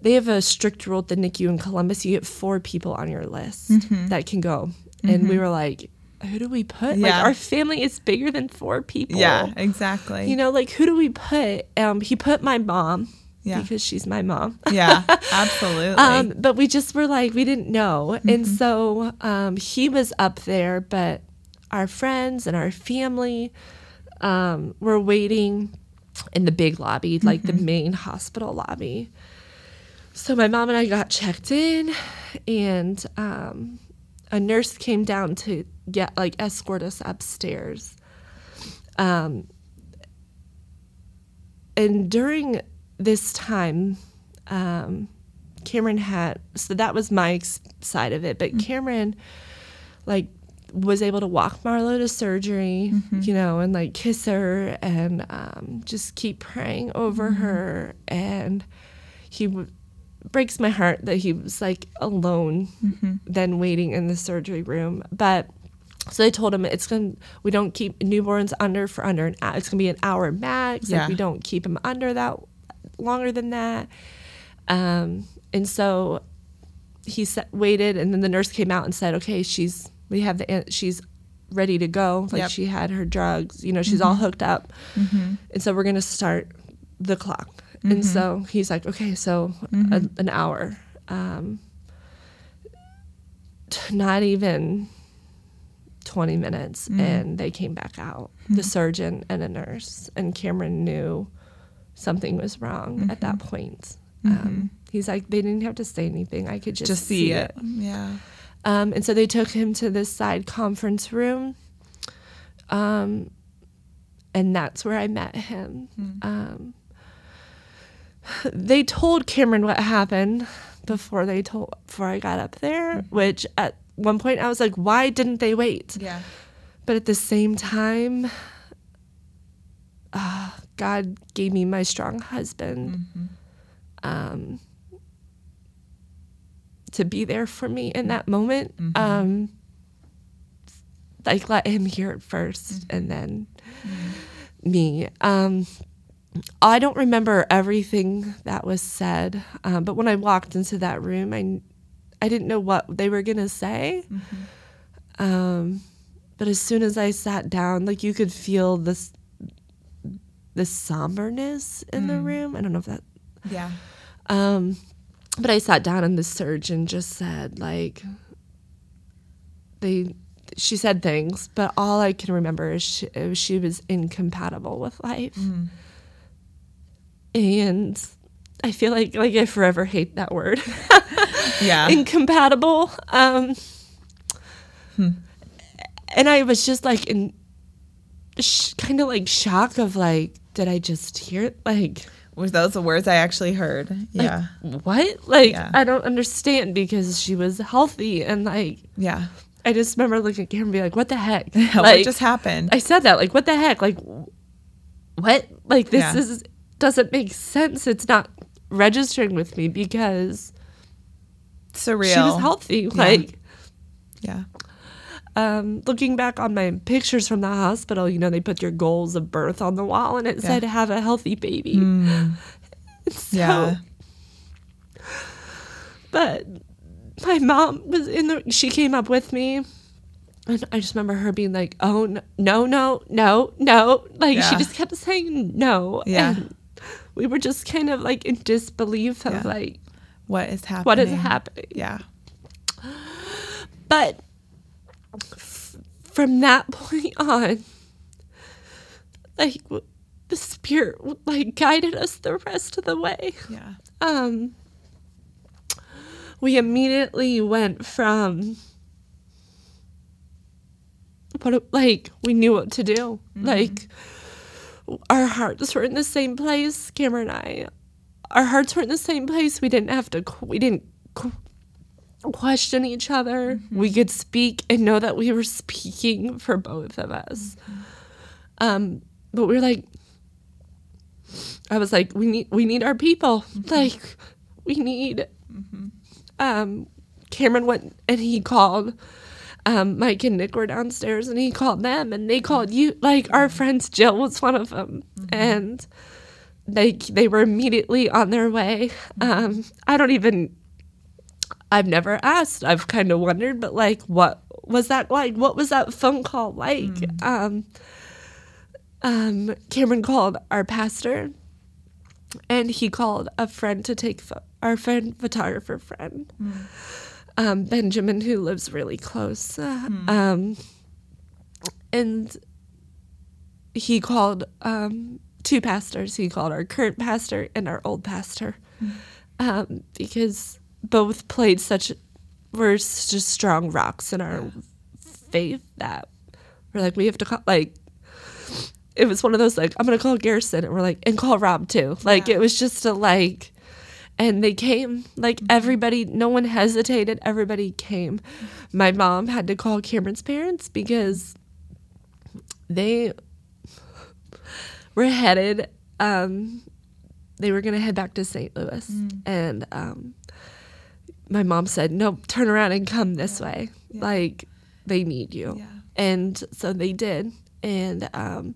they have a strict rule at the NICU in Columbus. You get four people on your list that can go. And we were like, who do we put? Like our family is bigger than four people. Yeah, exactly. You know, like who do we put? Um, he put my mom Yeah. because she's my mom. yeah, (laughs) absolutely. Um, but we just were like, we didn't know. And so um, he was up there, but our friends and our family um, were waiting in the big lobby, like the main hospital lobby. So my mom and I got checked in, and um, a nurse came down to get like escort us upstairs. Um, and during this time, um, Cameron had so that was my side of it, but Cameron like was able to walk Marlo to surgery, you know, and like kiss her and um, just keep praying over her. And he w- breaks my heart that he was like alone, then waiting in the surgery room. But so they told him it's gonna we don't keep newborns under for under an hour. It's gonna be an hour max. Yeah. Like we don't keep them under that longer than that. Um, and so he sa- waited, and then the nurse came out and said, "Okay, she's we have the she's ready to go. Like Yep. she had her drugs. You know, she's mm-hmm. all hooked up, mm-hmm. and so we're gonna start the clock." And mm-hmm. so he's like, "Okay, so a, an hour." Um, not even 20 minutes mm. and they came back out the hmm. surgeon and a nurse and cameron knew something was wrong at that point um, he's like they didn't have to say anything i could just, Just see it. Yeah. Um, and so they took him to this side conference room um, and that's where i met him. Um, they told cameron what happened before they told before i got up there which at one point i was like why didn't they wait? Yeah. but at the same time, uh, God gave me my strong husband. Mm-hmm. um, to be there for me in that moment. Mm-hmm. Um, like let him hear it 1st Mm-hmm. and then me. Um, I don't remember everything that was said, um, but when I walked into that room, I I didn't know what they were gonna say. Um, but as soon as I sat down, like you could feel this this somberness in the room. I don't know if that Yeah. um, but I sat down and the surgeon just said like they she said things, but all I can remember is she, was- she was incompatible with life. And I feel like like I forever hate that word. (laughs) Yeah. incompatible. Um, And I was just like in sh- kind of like shock of like, did I just hear it? Like, Was those the words I actually heard? like, Yeah. what? Like, Yeah. I don't understand because she was healthy and like, Yeah. I just remember looking at Karen and be like, what the heck? (laughs) what like, just happened? I said that, like, what the heck? Like, what? Like, this Yeah. is doesn't make sense. It's not registering with me because Surreal. she was healthy. Like, Yeah. Um, looking back on my pictures from the hospital, you know, they put your goals of birth on the wall and it Yeah. said, have a healthy baby. (laughs) So, Yeah. But my mom was in the, she came up with me. And I just remember her being like, oh, no, no, no, no. Like, she just kept saying no. Yeah. And we were just kind of like in disbelief of Yeah. like, What is happening? what is happening? Yeah. But from that (laughs) point on, like the spirit like guided us the rest of the way. Yeah. Um, we immediately went from what like we knew what to do. Like our hearts were in the same place. Cameron and I, our hearts were in the same place. We didn't have to. We didn't. Qu- question each other. We could speak and know that we were speaking for both of us. Um, but we were like, I was like, we need we need our people. Like, we need. Um, Cameron went and he called. Um, Mike and Nick were downstairs and he called them and they called you. Like our friends, Jill was one of them, and they they were immediately on their way. Um, I don't even I've never asked. I've kind of wondered, but like, what was that like? What was that phone call like? Um, um, Cameron called our pastor, and he called a friend to take pho- our friend photographer friend, um, Benjamin, who lives really close, uh, um, and he called um, two pastors. He called our current pastor and our old pastor, um, because both played such were just strong rocks in our faith that we're like we have to call like it was one of those like I'm gonna call Garrison and we're like and call Rob too. Like Yeah. it was just a like and they came like everybody no one hesitated. Everybody came. My mom had to call Cameron's parents because they were headed um they were gonna head back to St. Louis. And um my mom said, "No, turn around and come this way. Like they need you." Yeah. And so they did. And um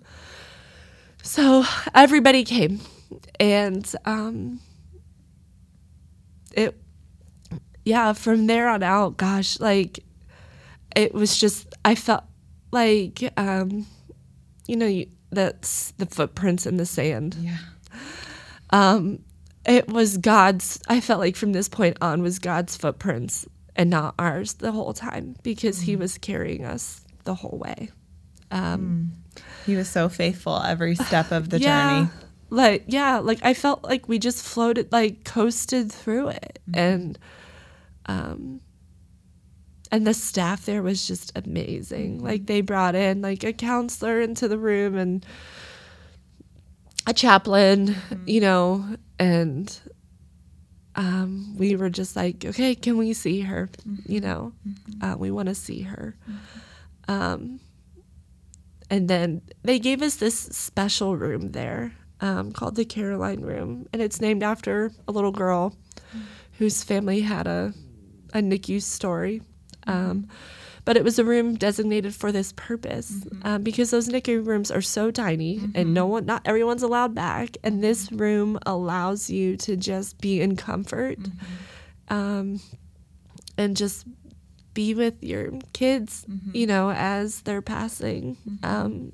so everybody came and um it yeah, from there on out, gosh, like it was just I felt like um you know, you, that's the footprints in the sand Yeah. um it was god's i felt like from this point on was god's footprints and not ours the whole time because he was carrying us the whole way. Um He was so faithful every (sighs) step of the yeah. journey. like yeah like i felt like we just floated like coasted through it and um and the staff there was just amazing. Like they brought in like a counselor into the room and a chaplain you know and um, we were just like okay can we see her? You know uh, we want to see her. Um, and then they gave us this special room there um, called the Caroline Room, and it's named after a little girl whose family had a a NICU story. Um, but it was a room designated for this purpose um, because those NICU rooms are so tiny and no one, not everyone's allowed back. And this room allows you to just be in comfort um, and just be with your kids, you know, as they're passing. Um,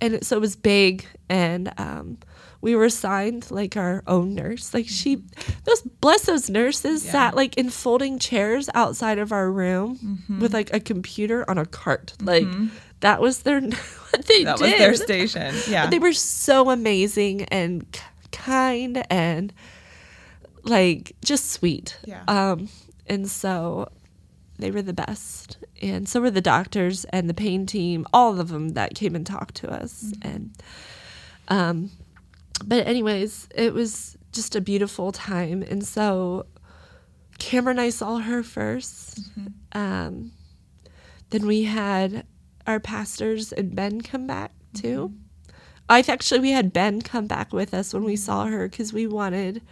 and it, so it was big and um, we were assigned like our own nurse like she those bless those nurses Yeah. sat like in folding chairs outside of our room with like a computer on a cart like that was their (laughs) what they That did was their station. (laughs) Yeah. But they were so amazing and k- kind and like just sweet. Yeah. Um, and so they were the best. And so were the doctors and the pain team, all of them that came and talked to us. And, um, but anyways, it was just a beautiful time. And so Cameron and I saw her 1st Um, then we had our pastors and Ben come back too. I actually we had Ben come back with us when we saw her because we wanted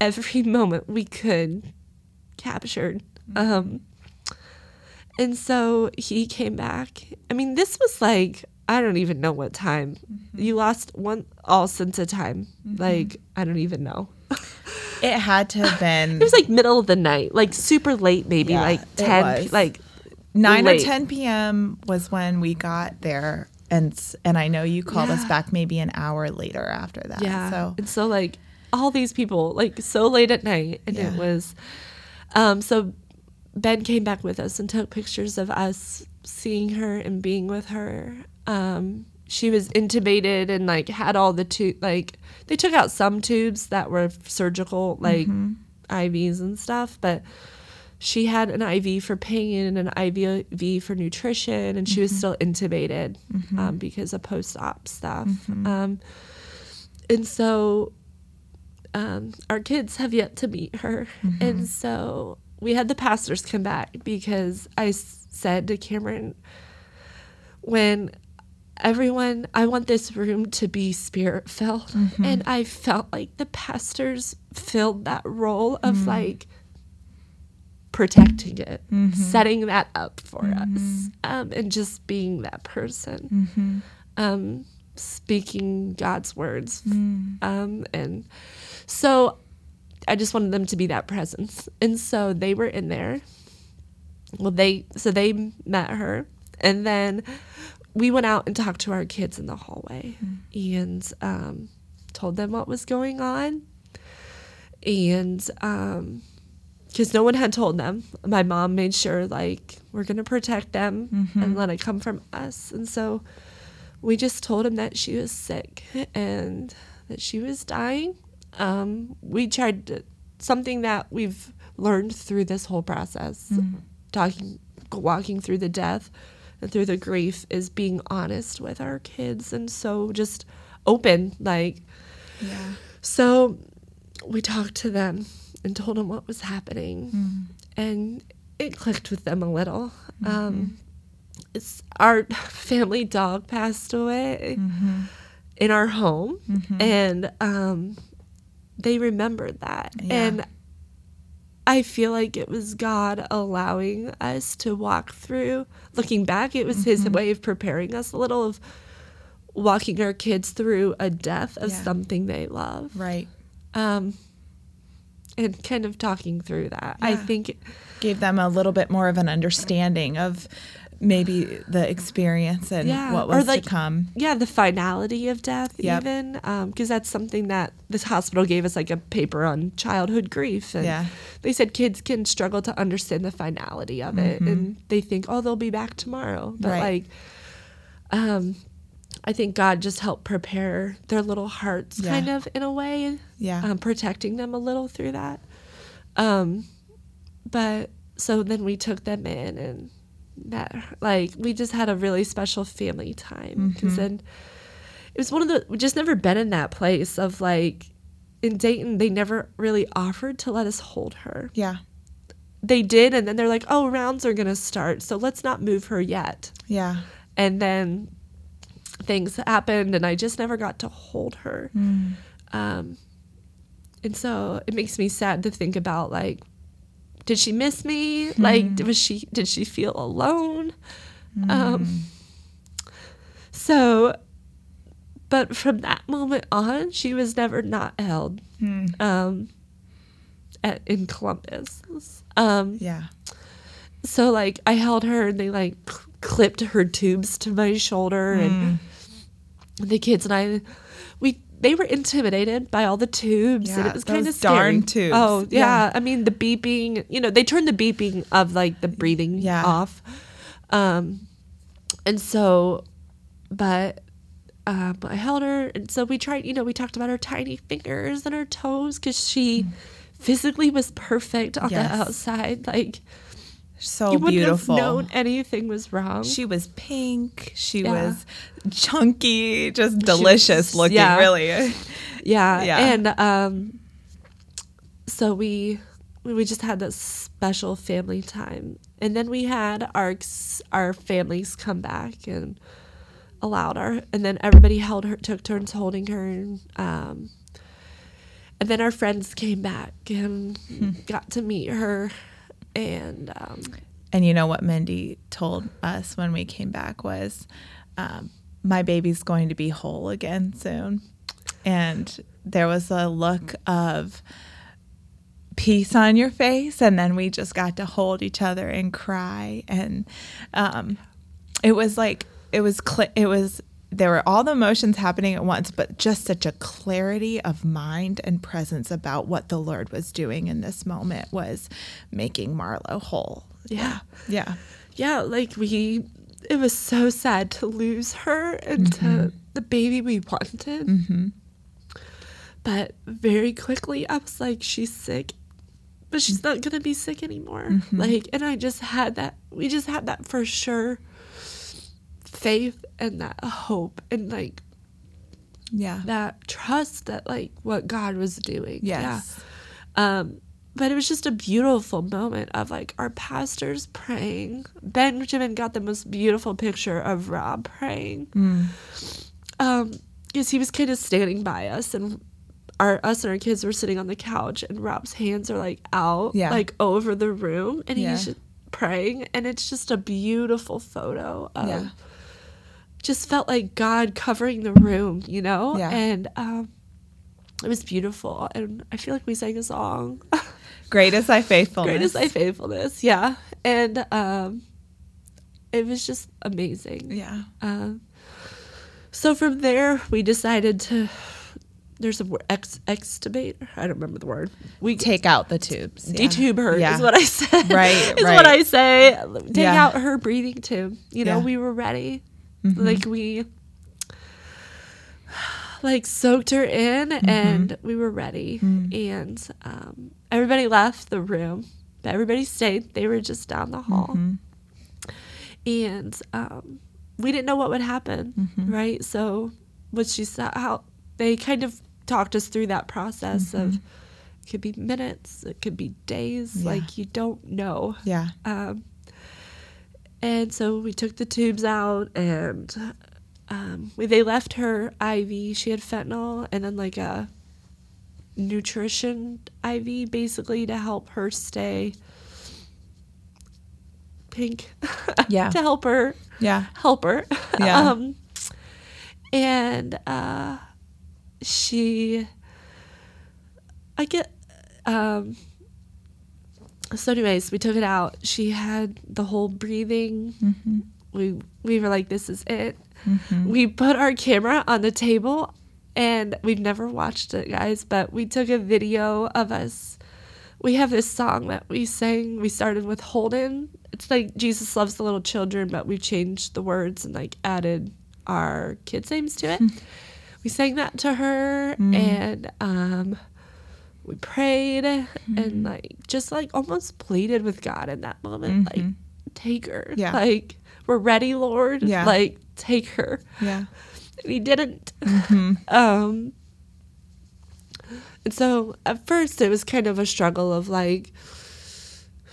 every (laughs) moment we could captured. Um, and so he came back. I mean, this was like I don't even know what time. You lost one all sense of time. Like I don't even know. it had to have been (laughs) It was like middle of the night, like super late, maybe Yeah, like ten, like 9 late. or 10 p.m. was when we got there. And, and I know you called us back maybe an hour later after that. Yeah. So and so like all these people like so late at night and it was um so Ben came back with us and took pictures of us seeing her and being with her. Um she was intubated and like had all the tu like they took out some tubes that were surgical like IVs and stuff, but she had an IV for pain and an IV for nutrition, and she was still intubated um, because of post-op stuff. Um, and so um, our kids have yet to meet her, and so we had the pastors come back because I s- said to Cameron, when everyone i want this room to be spirit filled and i felt like the pastors filled that role of like protecting it setting that up for us um, and just being that person. Um, speaking god's words um, and so i just wanted them to be that presence. And so they were in there. Well they so they met her. And then we went out and talked to our kids in the hallway and um, told them what was going on. And um because no one had told them. My mom made sure like we're gonna protect them and let it come from us. And so we just told him that she was sick and that she was dying. Um, we tried to, something that we've learned through this whole process talking walking through the death and through the grief is being honest with our kids and so just open like yeah. so we talked to them and told them what was happening, and it clicked with them a little. Um, it's our family dog passed away in our home, and um, they remembered that, Yeah. and I feel like it was God allowing us to walk through. Looking back, it was His way of preparing us a little of walking our kids through a death of Yeah. something they love Right. um and kind of talking through that i Yeah. think Gave them a little bit more of an understanding of maybe the experience and Yeah, what was like- to come. yeah the finality of death Yep. even because that's something that this hospital gave us like a paper on childhood grief and Yeah. they said kids can struggle to understand the finality of it and they think oh they'll be back tomorrow but Mm-hmm. Right. like um i think god just helped prepare their little hearts Yeah. kind of in a way Yeah. um, protecting them a little through that. Um, but so then we took them in and that like we just had a really special family time because then it was one of the we just never been in that place of like in Dayton they never really offered to let us hold her. yeah. They did and then they're like, "Oh, rounds are going to start, so let's not move her yet." Yeah. and then things happened and I just never got to hold her. Mm. Um, and so it makes me sad to think about like, did she miss me? Like, was she, did she feel alone? Um, so, but from that moment on, she was never not held Mm. um, at, in Columbus. Um, Yeah. so like I held her and they like clipped her tubes to my shoulder and the kids and I they were intimidated by all the tubes and it was kind of scary. darn tubes. Oh yeah. Yeah. I mean the beeping, you know, they turned the beeping of like the breathing Yeah. off. Um and so but um, I held her, and so we tried. You know, we talked about her tiny fingers and her toes because she physically was perfect on Mm. Yes. the outside. Like So you wouldn't beautiful. have known anything was wrong. She was pink. She Yeah. was chunky, just delicious looking, yeah. really. yeah, (laughs) Yeah. and um, so we we just had this special family time, and then we had our our families come back and allowed our, and then everybody held her, took turns holding her, and, um, and then our friends came back and Hmm. got to meet her, and um, And you know what Mindy told us when we came back was, um, my baby's going to be whole again soon. And there was a look of peace on your face. And then we just got to hold each other and cry. And um, it was like, it was, cl- it was, there were all the emotions happening at once, but just such a clarity of mind and presence about what the Lord was doing in this moment was making Marlo whole. yeah. Yeah. yeah, like we, it was so sad to lose her and to mm-hmm. the baby we wanted. Mm-hmm. But very quickly, I was like, she's sick, but she's mm. not gonna be sick anymore. Mm-hmm. Like, and I just had that, we just had that for sure faith and that hope and like Yeah. that trust that like what God was doing. Yes. Yeah. Um, but it was just a beautiful moment of like our pastors praying. Benjamin got the most beautiful picture of Rob praying. Mm. Um, because he was kind of standing by us and our us and our kids were sitting on the couch and Rob's hands are like out Yeah. like over the room and Yeah. he's just praying and it's just a beautiful photo of Yeah. Just felt like God covering the room, you know? Yeah. And um it was beautiful and I feel like we sang a song. (laughs) Great is thy faithfulness. Great is thy faithfulness. Yeah. And um it was just amazing. Yeah. Um, so from there, we decided to. There's a word, ex extubate. I don't remember the word. We Take out the tubes. Yeah. detube her Yeah. is what I said. Right, (laughs) is right. what I say. Take Yeah. out her breathing tube. You know, we were ready. Like we like soaked her in Mm-hmm. and we were ready. Mm. And um, everybody left the room. But everybody stayed. They were just down the hall. Mm-hmm. And um, we didn't know what would happen, Mm-hmm. right? So what she saw how they kind of talked us through that process of it could be minutes, it could be days, Mm-hmm. Yeah. like you don't know. Yeah. Um, and so we took the tubes out and um, we, they left her IV. She had fentanyl and then like a nutrition IV basically to help her stay pink. Yeah. (laughs) to help her Yeah. help her. Yeah. (laughs) um, and uh, she, I get, um, so anyways, we took it out. She had the whole breathing. Mm-hmm. We we were like, this is it. We put our camera on the table, and we've never watched it, guys. But we took a video of us. We have this song that we sang. We started with Holden. It's like Jesus loves the little children, but we've changed the words and like added our kids' names to it. we sang that to her, and um, we prayed and mm-hmm. like just like almost pleaded with God in that moment, like mm-hmm. take her, Yeah. like we're ready, Lord, Yeah. like take her. Yeah. And he didn't. Mm-hmm. (laughs) Um, and so at first it was kind of a struggle of like,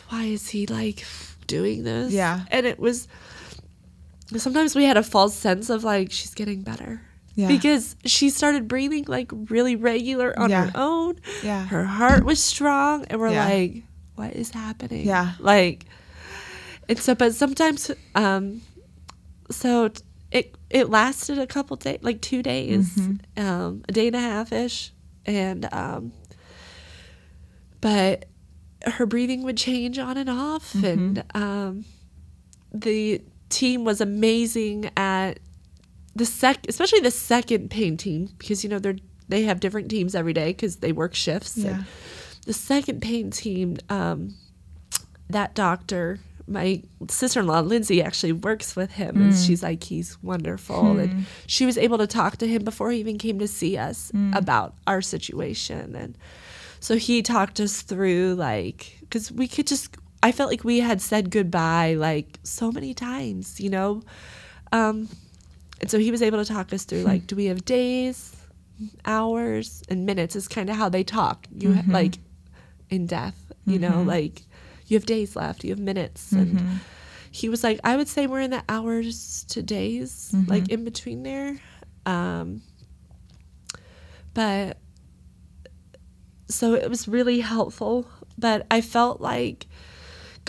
why is he like doing this? Yeah. And it was, sometimes we had a false sense of like she's getting better. Yeah. Because she started breathing like really regular on Yeah. her own. Yeah. Her heart was strong and we're Yeah. like, what is happening? Yeah. Like and so but sometimes um so it it lasted a couple days like two days, Mm-hmm. um, a day and a half ish. And um but her breathing would change on and off Mm-hmm. and um the team was amazing at the sec especially the second pain team because you know they're they have different teams every day because they work shifts. Yeah. and the second pain team um that doctor my sister-in-law lindsay actually works with him and she's like he's wonderful. And she was able to talk to him before he even came to see us about our situation. And so he talked us through like because we could just i felt like we had said goodbye like so many times you know? Um and so he was able to talk us through like do we have days hours and minutes is kind of how they talk. You ha- like in death you know mm-hmm. like you have days left you have minutes. And mm-hmm. he was like i would say we're in the hours to days like in between there. Um but so it was really helpful. But i felt like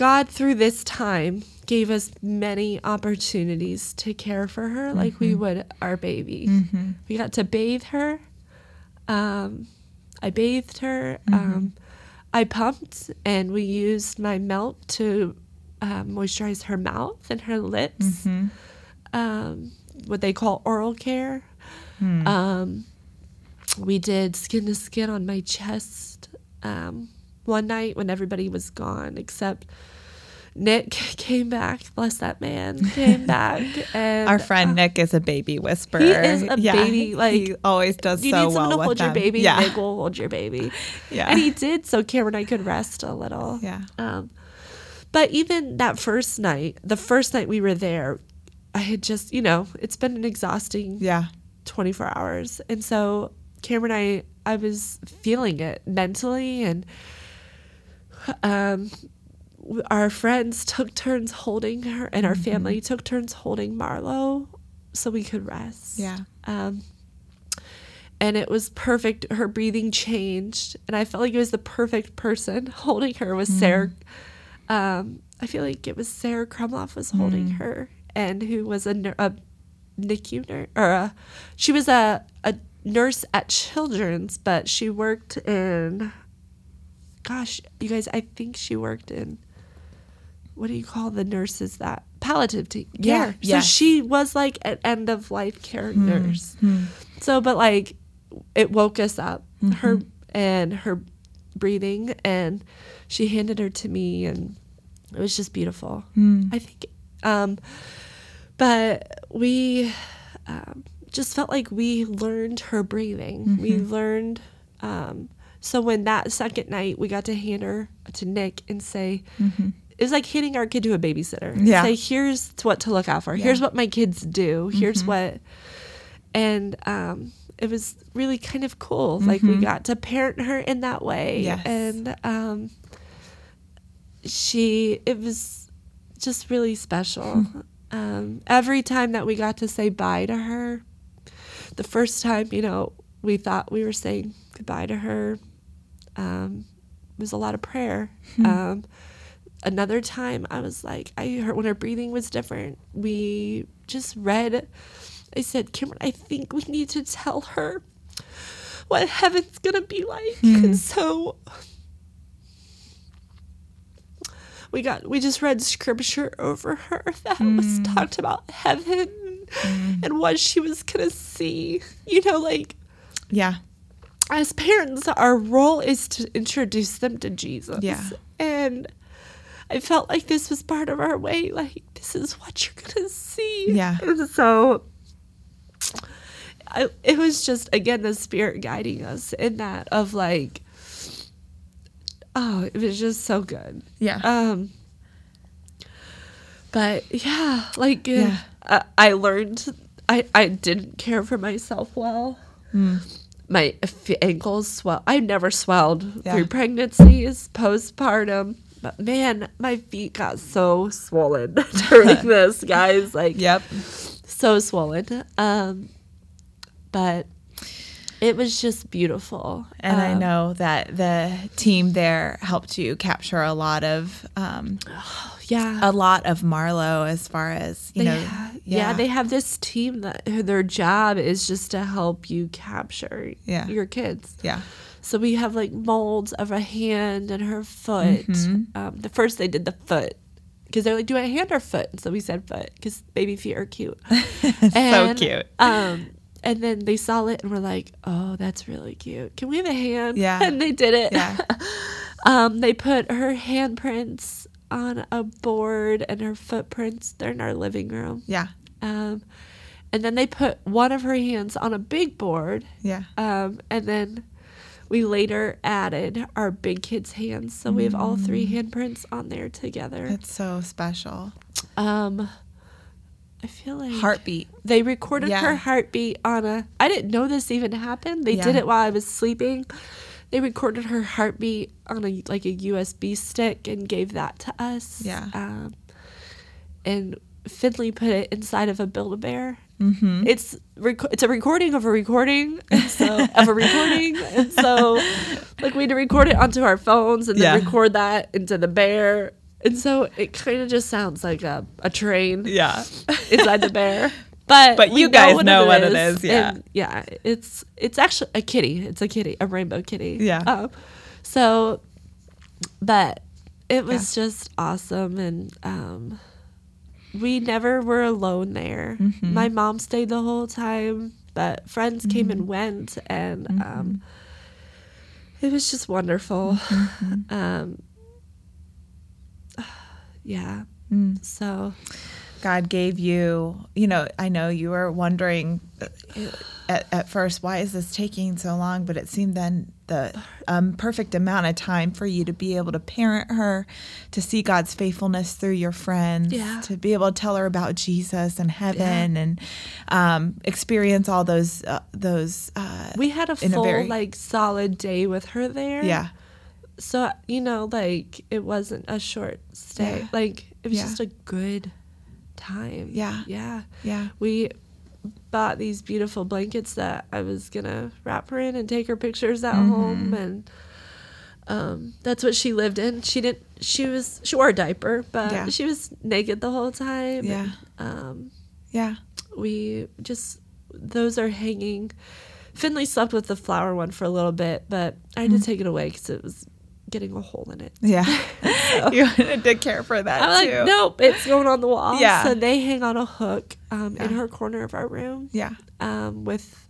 god through this time gave us many opportunities to care for her like we would our baby. We got to bathe her. Um, i bathed her. Um, i pumped and we used my melt to uh, moisturize her mouth and her lips. Um, what they call oral care. Um, we did skin to skin on my chest. Um, one night when everybody was gone except Nick (laughs) came back. Bless that man. Came back (laughs) and Our friend Nick is a baby whisperer. He is a baby, like, he always does you so need someone well to hold your baby. Yeah, Nick will hold your baby. (laughs) Yeah. and he did. So Cameron and I could rest a little. Yeah. Um, but even that first night, the first night we were there, I had just you know it's been an exhausting yeah, 24 hours. And so Cameron and I, I was feeling it mentally and um, our friends took turns holding her and our family took turns holding Marlo so we could rest. Yeah. Um, and it was perfect. Her breathing changed, and I felt like it was the perfect person (laughs) holding her was Sarah. Um, I feel like it was Sarah Krumloff was holding her, and who was a, a NICU nurse, or a, she was a, a nurse at Children's, but she worked in, gosh, you guys, I think she worked in, what do you call the nurses that palliative Yeah, care? yes. So she was like an end of life care nurse. So, but like, it woke us up, her and her breathing, and she handed her to me, and it was just beautiful. I think, um, but we um, just felt like we learned her breathing. We learned. Um, so when that second night we got to hand her to Nick and say, it was like handing our kid to a babysitter. Yeah. Say, here's what to look out for. Here's what my kids do. Here's what, and um, it was really kind of cool. Like we got to parent her in that way. Yes. And um, she, it was just really special. um, every time that we got to say bye to her, the first time, you know, we thought we were saying goodbye to her, um, was a lot of prayer. Um, another time, I was like, I heard when her breathing was different. We just read. I said, Cameron, I think we need to tell her what heaven's gonna be like. And so we got we just read scripture over her that was talked about heaven and what she was gonna see. You know, like yeah, as parents, our role is to introduce them to Jesus. Yeah. And I felt like this was part of our way. Like, this is what you're going to see. Yeah. And so I, it was just, again, the Spirit guiding us in that of like, oh, it was just so good. yeah, Um, but yeah, like uh, Yeah. I, I learned I, I didn't care for myself well. Hmm. My f- ankles swell. I never swelled Yeah. through pregnancies, postpartum, but man, my feet got so swollen (laughs) during (laughs) this, guys. Like, Yep. so swollen. Um, but it was just beautiful. And I Um, know that the team there helped you capture a lot of um, (sighs) yeah. a lot of Marlo as far as you They know. ha- yeah. they have this team that their job is just to help you capture Yeah. your kids. yeah. So we have like molds of a hand and her foot. Mm-hmm. Um, the first they did the foot because they're like, do I hand or foot? And so we said foot because baby feet are cute. (laughs) so cute. Um, and then they saw it and were like, oh, that's really cute. Can we have a hand? Yeah. (laughs) And they did it. Yeah. (laughs) um, they put her handprints on a board and her footprints. They're in our living room. Yeah. Um, and then they put one of her hands on a big board. Yeah. Um, and then we later added our big kids' hands. So we have all three handprints on there together. It's so special. Um, I feel like Heartbeat. they recorded Yeah. her heartbeat on a. I didn't know this even happened. They did it while I was sleeping. They recorded her heartbeat on a like a USB stick and gave that to us. Yeah. Um, and Finley put it inside of a Build a Bear. Mm-hmm. It's rec- it's a recording of a recording, and so of a recording, and so like we had to record it onto our phones and then Yeah. record that into the bear, and so it kind of just sounds like a, a train Yeah. inside the bear. (laughs) But But you guys know what it is, yeah. And yeah, it's it's actually a kitty. It's a kitty, a rainbow kitty. Yeah. Um, so, but it was just awesome, and um, we never were alone there. Mm-hmm. My mom stayed the whole time, but friends came Mm-hmm. and went, and um, it was just wonderful. Mm-hmm. (laughs) Um, (sighs) yeah. Mm. So God gave you, you know, I know you were wondering uh, at, at first, why is this taking so long? But it seemed then the um, perfect amount of time for you to be able to parent her, to see God's faithfulness through your friends, Yeah. to be able to tell her about Jesus and heaven and um, experience all those, uh, those, uh, we had a in a full very- like solid day with her there. yeah, So you know, like it wasn't a short stay. Yeah. Like it was Yeah. just a good time. Yeah. Yeah. yeah, We bought these beautiful blankets that I was gonna wrap her in and take her pictures at Mm-hmm. home and um, that's what she lived in. She didn't she was she wore a diaper, but Yeah. she was naked the whole time. Yeah. And, um yeah, we just those are hanging. Finley slept with the flower one for a little bit, but I had to take it away because it was getting a hole in it. yeah. (laughs) you wanted to care for that I'm too. like, nope, it's going on the wall. Yeah. So they hang on a hook um, in her corner of our room Yeah, um, with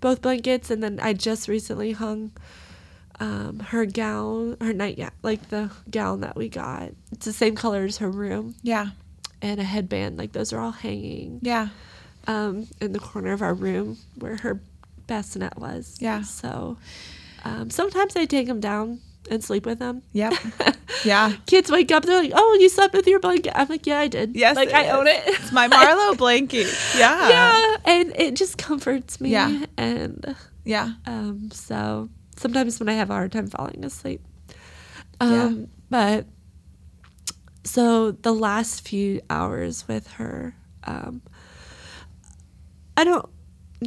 both blankets, and then I just recently hung um, her gown, her nightgown, like the gown that we got. It's the same color as her room, yeah, and a headband. Like those are all hanging. yeah, um, in the corner of our room where her bassinet was. Yeah. So um, sometimes I take them down and sleep with them. yep, (laughs) yeah. Kids wake up, they're like, "Oh, you slept with your blanket." I'm like, "Yeah, I did. Yes, like I own it. It's my (laughs) Marlo blanket. Yeah. yeah, and it just comforts me. Yeah. and Yeah. um, so sometimes when I have a hard time falling asleep, Yeah. um, but so the last few hours with her, um, I don't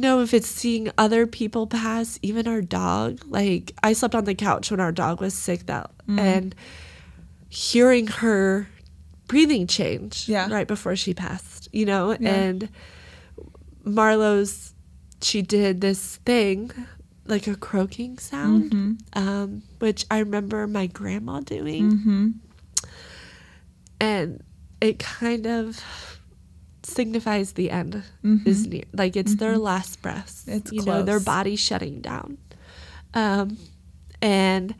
know if it's seeing other people pass, even our dog. Like I slept on the couch when our dog was sick that Mm. and hearing her breathing change Yeah. right before she passed, you know, Yeah. and Marlo's she did this thing like a croaking sound Mm-hmm. um, which I remember my grandma doing Mm-hmm. and it kind of signifies the end is near. Like it's their last breaths. Mm-hmm. It's you know their close. body shutting down. Um and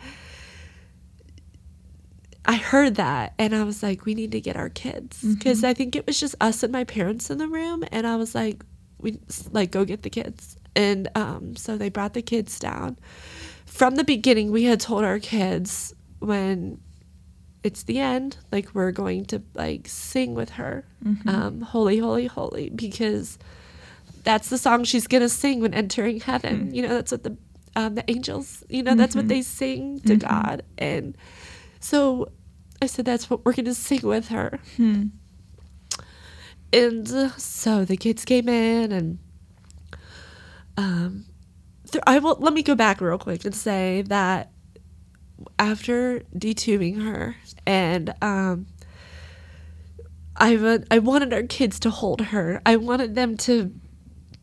I heard that and I was like, we need to get our kids. Because I think it was just us and my parents in the room, and I was like, we like go get the kids, and um, so they brought the kids down. From the beginning, we had told our kids when it's the end, like we're going to like sing with her, um, "Holy, Holy, Holy," because that's the song she's gonna sing when entering heaven. You know, that's what the um, the angels, you know, that's what they sing to God, and so I said, that's what we're to sing with her. Hmm. And uh, so the kids came in and um th- I will let me go back real quick and say that after detubing her and um I I wanted our kids to hold her. I wanted them to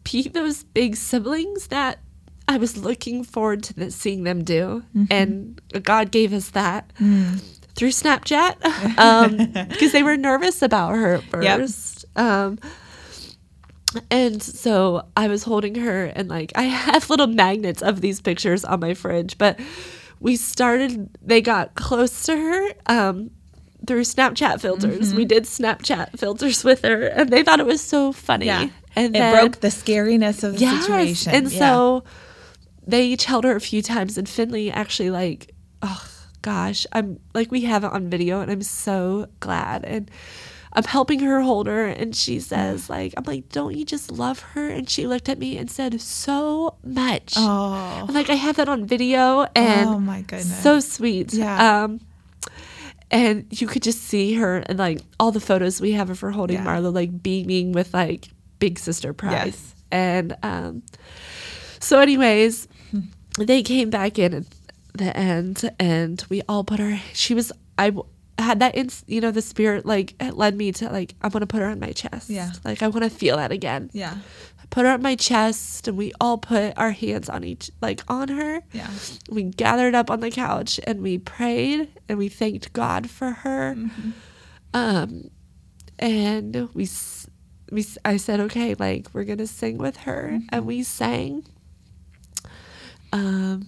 be those big siblings that I was looking forward to seeing them do, and God gave us that through Snapchat (laughs) um, because they were nervous about her at Yep. first. Um, and so I was holding her, and like I have little magnets of these pictures on my fridge, but we started, they got close to her. Um, through Snapchat filters, Mm-hmm. we did Snapchat filters with her, and they thought it was so funny. Yeah. and it then- broke the scariness of the Yes. situation. And Yeah. so they each held her a few times, and Finley actually like, oh gosh, I'm like we have it on video, and I'm so glad. And I'm helping her hold her, and she says like, I'm like, don't you just love her? And she looked at me and said, so much. Oh. I'm like, I have that on video, and Oh, my goodness. so sweet. Yeah. Um, and you could just see her and like all the photos we have of her holding Yeah. Marlo, like beaming with like big sister pride. Yes. And um, so, anyways, they came back in at the end, and we all put her. She was I had that in you know the spirit like it led me to like I want to put her on my chest. Yeah. Like I want to feel that again. Yeah. I put her on my chest, and we all put our hands on each like on her Yeah. we gathered up on the couch and we prayed and we thanked God for her. Um, and we, s- we, s- I said, okay, like we're gonna sing with her, and we sang. Um,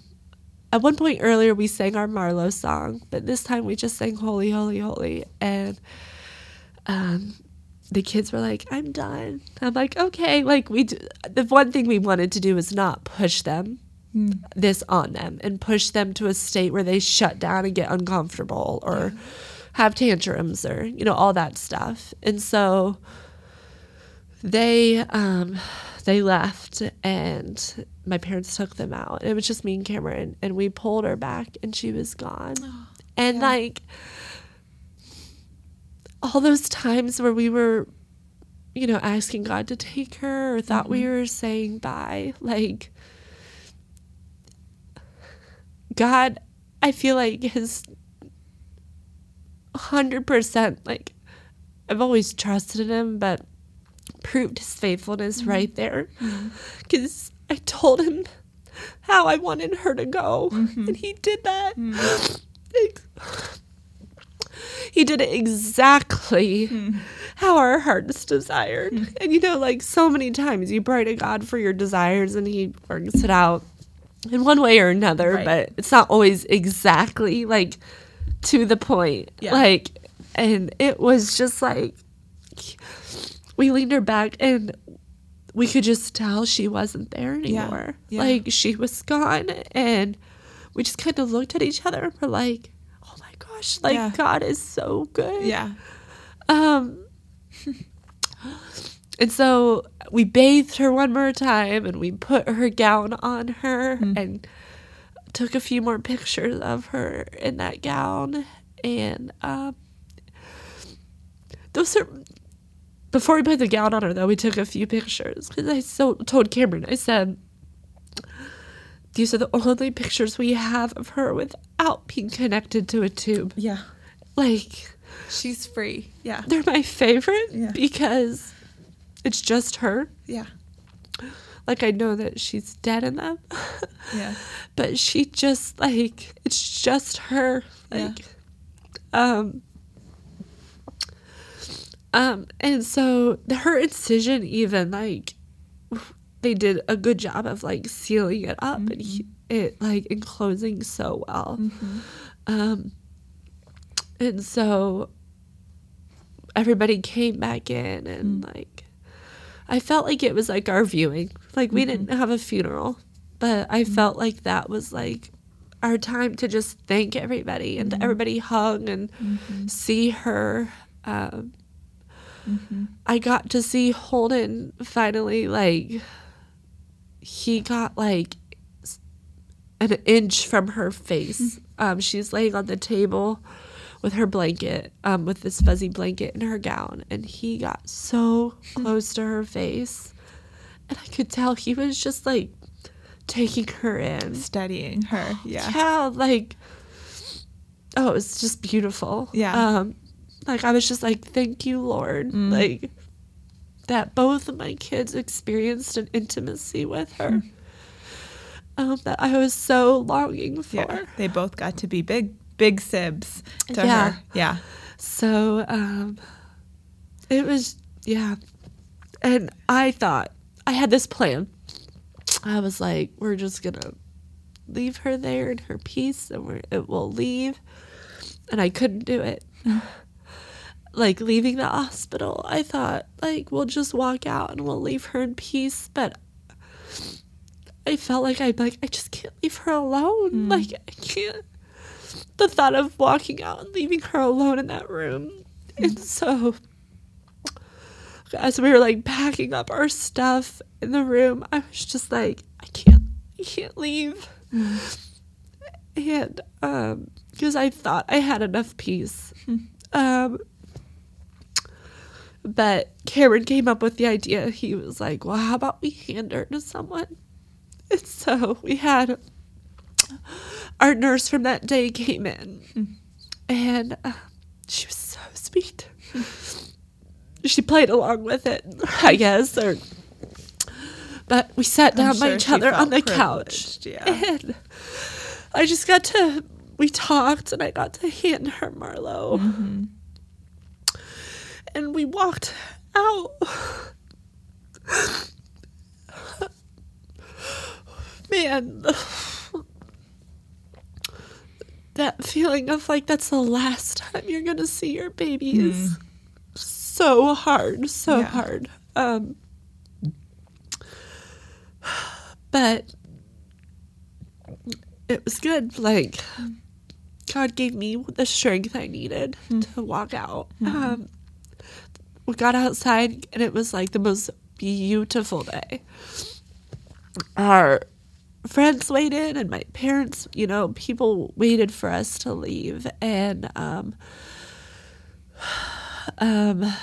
at one point earlier, we sang our Marlo song, but this time we just sang "Holy, Holy, Holy," and um, the kids were like, "I'm done." I'm like, "Okay." Like we, d- the one thing we wanted to do was not push them this on them and push them to a state where they shut down and get uncomfortable or have tantrums or you know all that stuff and so they um they left and my parents took them out it was just me and cameron and we pulled her back and she was gone. (gasps) And like all those times where we were you know asking god to take her or thought we mm-hmm. were saying bye like God, I feel like his hundred percent like I've always trusted him, but proved his faithfulness mm-hmm. right there. Mm-hmm. Because I told him how I wanted her to go, mm-hmm. and he did that. Mm. (gasps) Ex- He did it exactly mm. how our hearts desired. Mm. And you know, like so many times you pray to God for your desires and he works it out in one way or another, Right. but it's not always exactly like to the point. Yeah. Like, and it was just like we leaned her back and we could just tell she wasn't there anymore. Yeah. Like she was gone and we just kind of looked at each other and we're like, oh my gosh, like Yeah. God is so good. Yeah. Um, and so we bathed her one more time and we put her gown on her and took a few more pictures of her in that gown. And um, those are. Before we put the gown on her, though, we took a few pictures because I so told Cameron, I said, these are the only pictures we have of her without being connected to a tube. Yeah. Like, She's free. Yeah. they're my favorite Yeah. because it's just her. Yeah. Like I know that she's dead in them, (laughs) Yeah. but she just like it's just her. Yeah. Like, um, um, and so her incision even like they did a good job of like sealing it up and he, mm-hmm. it like enclosing so well. Mm-hmm. Um, and so everybody came back in and mm. like I felt like it was like our viewing. Like we mm-hmm. didn't have a funeral, but I felt like that was like our time to just thank everybody and everybody hung and see her. Um, I got to see Holden finally like he got like an inch from her face. Um, she's laying on the table with her blanket, um, with this fuzzy blanket in her gown, and he got so (laughs) close to her face, and I could tell he was just like taking her in, Studying her. Yeah. yeah, like oh, it was just beautiful. Yeah. Um, like I was just like, thank you, Lord, like that both of my kids experienced an intimacy with her. Um, that I was so longing for. Yeah. They both got to be big, big sibs to Yeah. her. Yeah. So um, it was, yeah. And I thought, I had this plan. I was like, we're just going to leave her there in her peace and we're, it will leave. And I couldn't do it. Like leaving the hospital, I thought, like, we'll just walk out and we'll leave her in peace. But I felt like I like I just can't leave her alone. Like I can't. The thought of walking out and leaving her alone in that room, and so as we were like packing up our stuff in the room, I was just like, I can't, I can't leave, and um, because I thought I had enough peace, um. But Cameron came up with the idea. He was like, "Well, how about we hand her to someone?" And so we had our nurse from that day came in, and uh, she was so sweet. she played along with it, I guess, or. But we sat I'm down by sure each other on the couch, yeah. and I just got to. We talked, and I got to hand her Marlo, Mm-hmm. And we walked out. Man, that feeling of like that's the last time you're gonna see your baby is so hard, so Yeah. hard. Um, but it was good. Like God gave me the strength I needed to walk out. Um, we got outside and it was like the most beautiful day. Our friends waited and my parents, you know, people waited for us to leave and um (sighs) um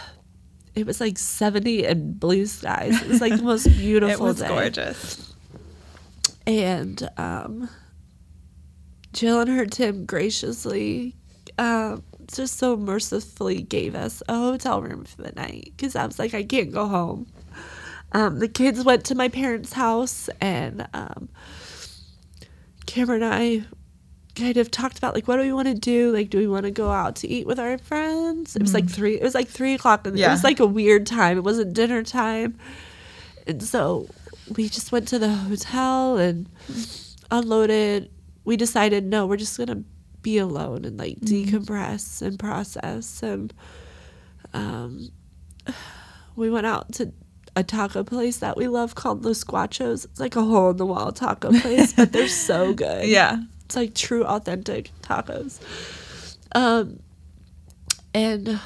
it was like 70 and blue skies. It was like the most (laughs) beautiful day. It was day gorgeous. and um, Jill and her Tim graciously, um, just so mercifully gave us a hotel room for the night because I was like, I can't go home. Um, the kids went to my parents' house, and um, Cameron and I kind of talked about like, what do we want to do? Like, do we want to go out to eat with our friends? It was like three. It was like three o'clock. And It was like a weird time. It wasn't dinner time, and so we just went to the hotel and unloaded. We decided no, we're just gonna be alone and like decompress and process. And um, (sighs) we went out to a taco place that we love called Los Guachos. It's like a hole in the wall taco (laughs) place, but they're so good. Yeah. It's like true, authentic tacos. Um, and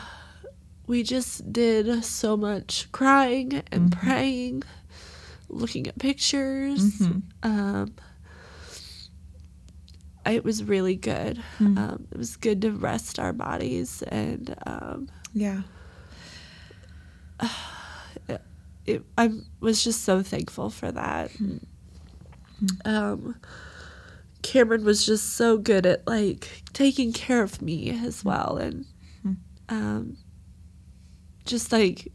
we just did so much crying and praying, looking at pictures. Um, it was really good. Um, it was good to rest our bodies, and um, Yeah. (sighs) it, I was just so thankful for that. Hmm. Um, Cameron was just so good at like taking care of me as Hmm. well, and um, just like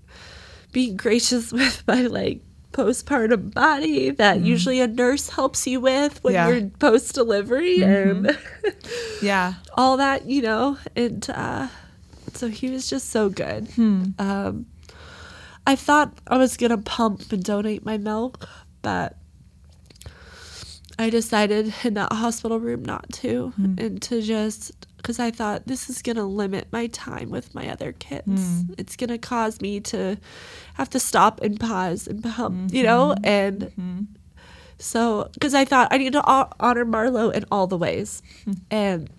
being gracious (laughs) with my like postpartum body that usually a nurse helps you with when Hmm. Yeah. Mm-hmm. you're post delivery and (laughs) Yeah. all that, you know. And uh, so he was just so good. Hmm. Um, I thought I was gonna pump and donate my milk, but I decided in that hospital room not to, and to just because I thought this is gonna limit my time with my other kids. Hmm. It's gonna cause me to have to stop and pause and pump, you know, mm-hmm. and. Mm-hmm. So, because I thought I need to honor Marlo in all the ways. Hmm. And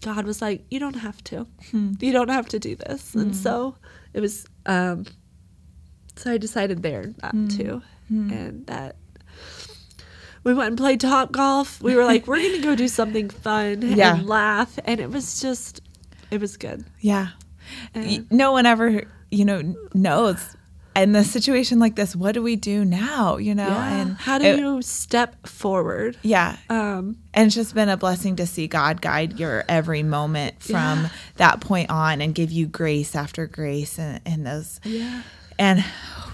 God was like, you don't have to. Hmm. You don't have to do this. And so it was, um, so I decided there not to. And that we went and played top golf. We were like, we're going to go do something fun Yeah. and laugh. And it was just, it was good. Yeah. Y- no one ever, you know, knows. In a situation like this, what do we do now? You know, and how do it- you step forward? Yeah. Um, And it's just been a blessing to see God guide your every moment from Yeah. that point on and give you grace after grace and, and those. yeah. And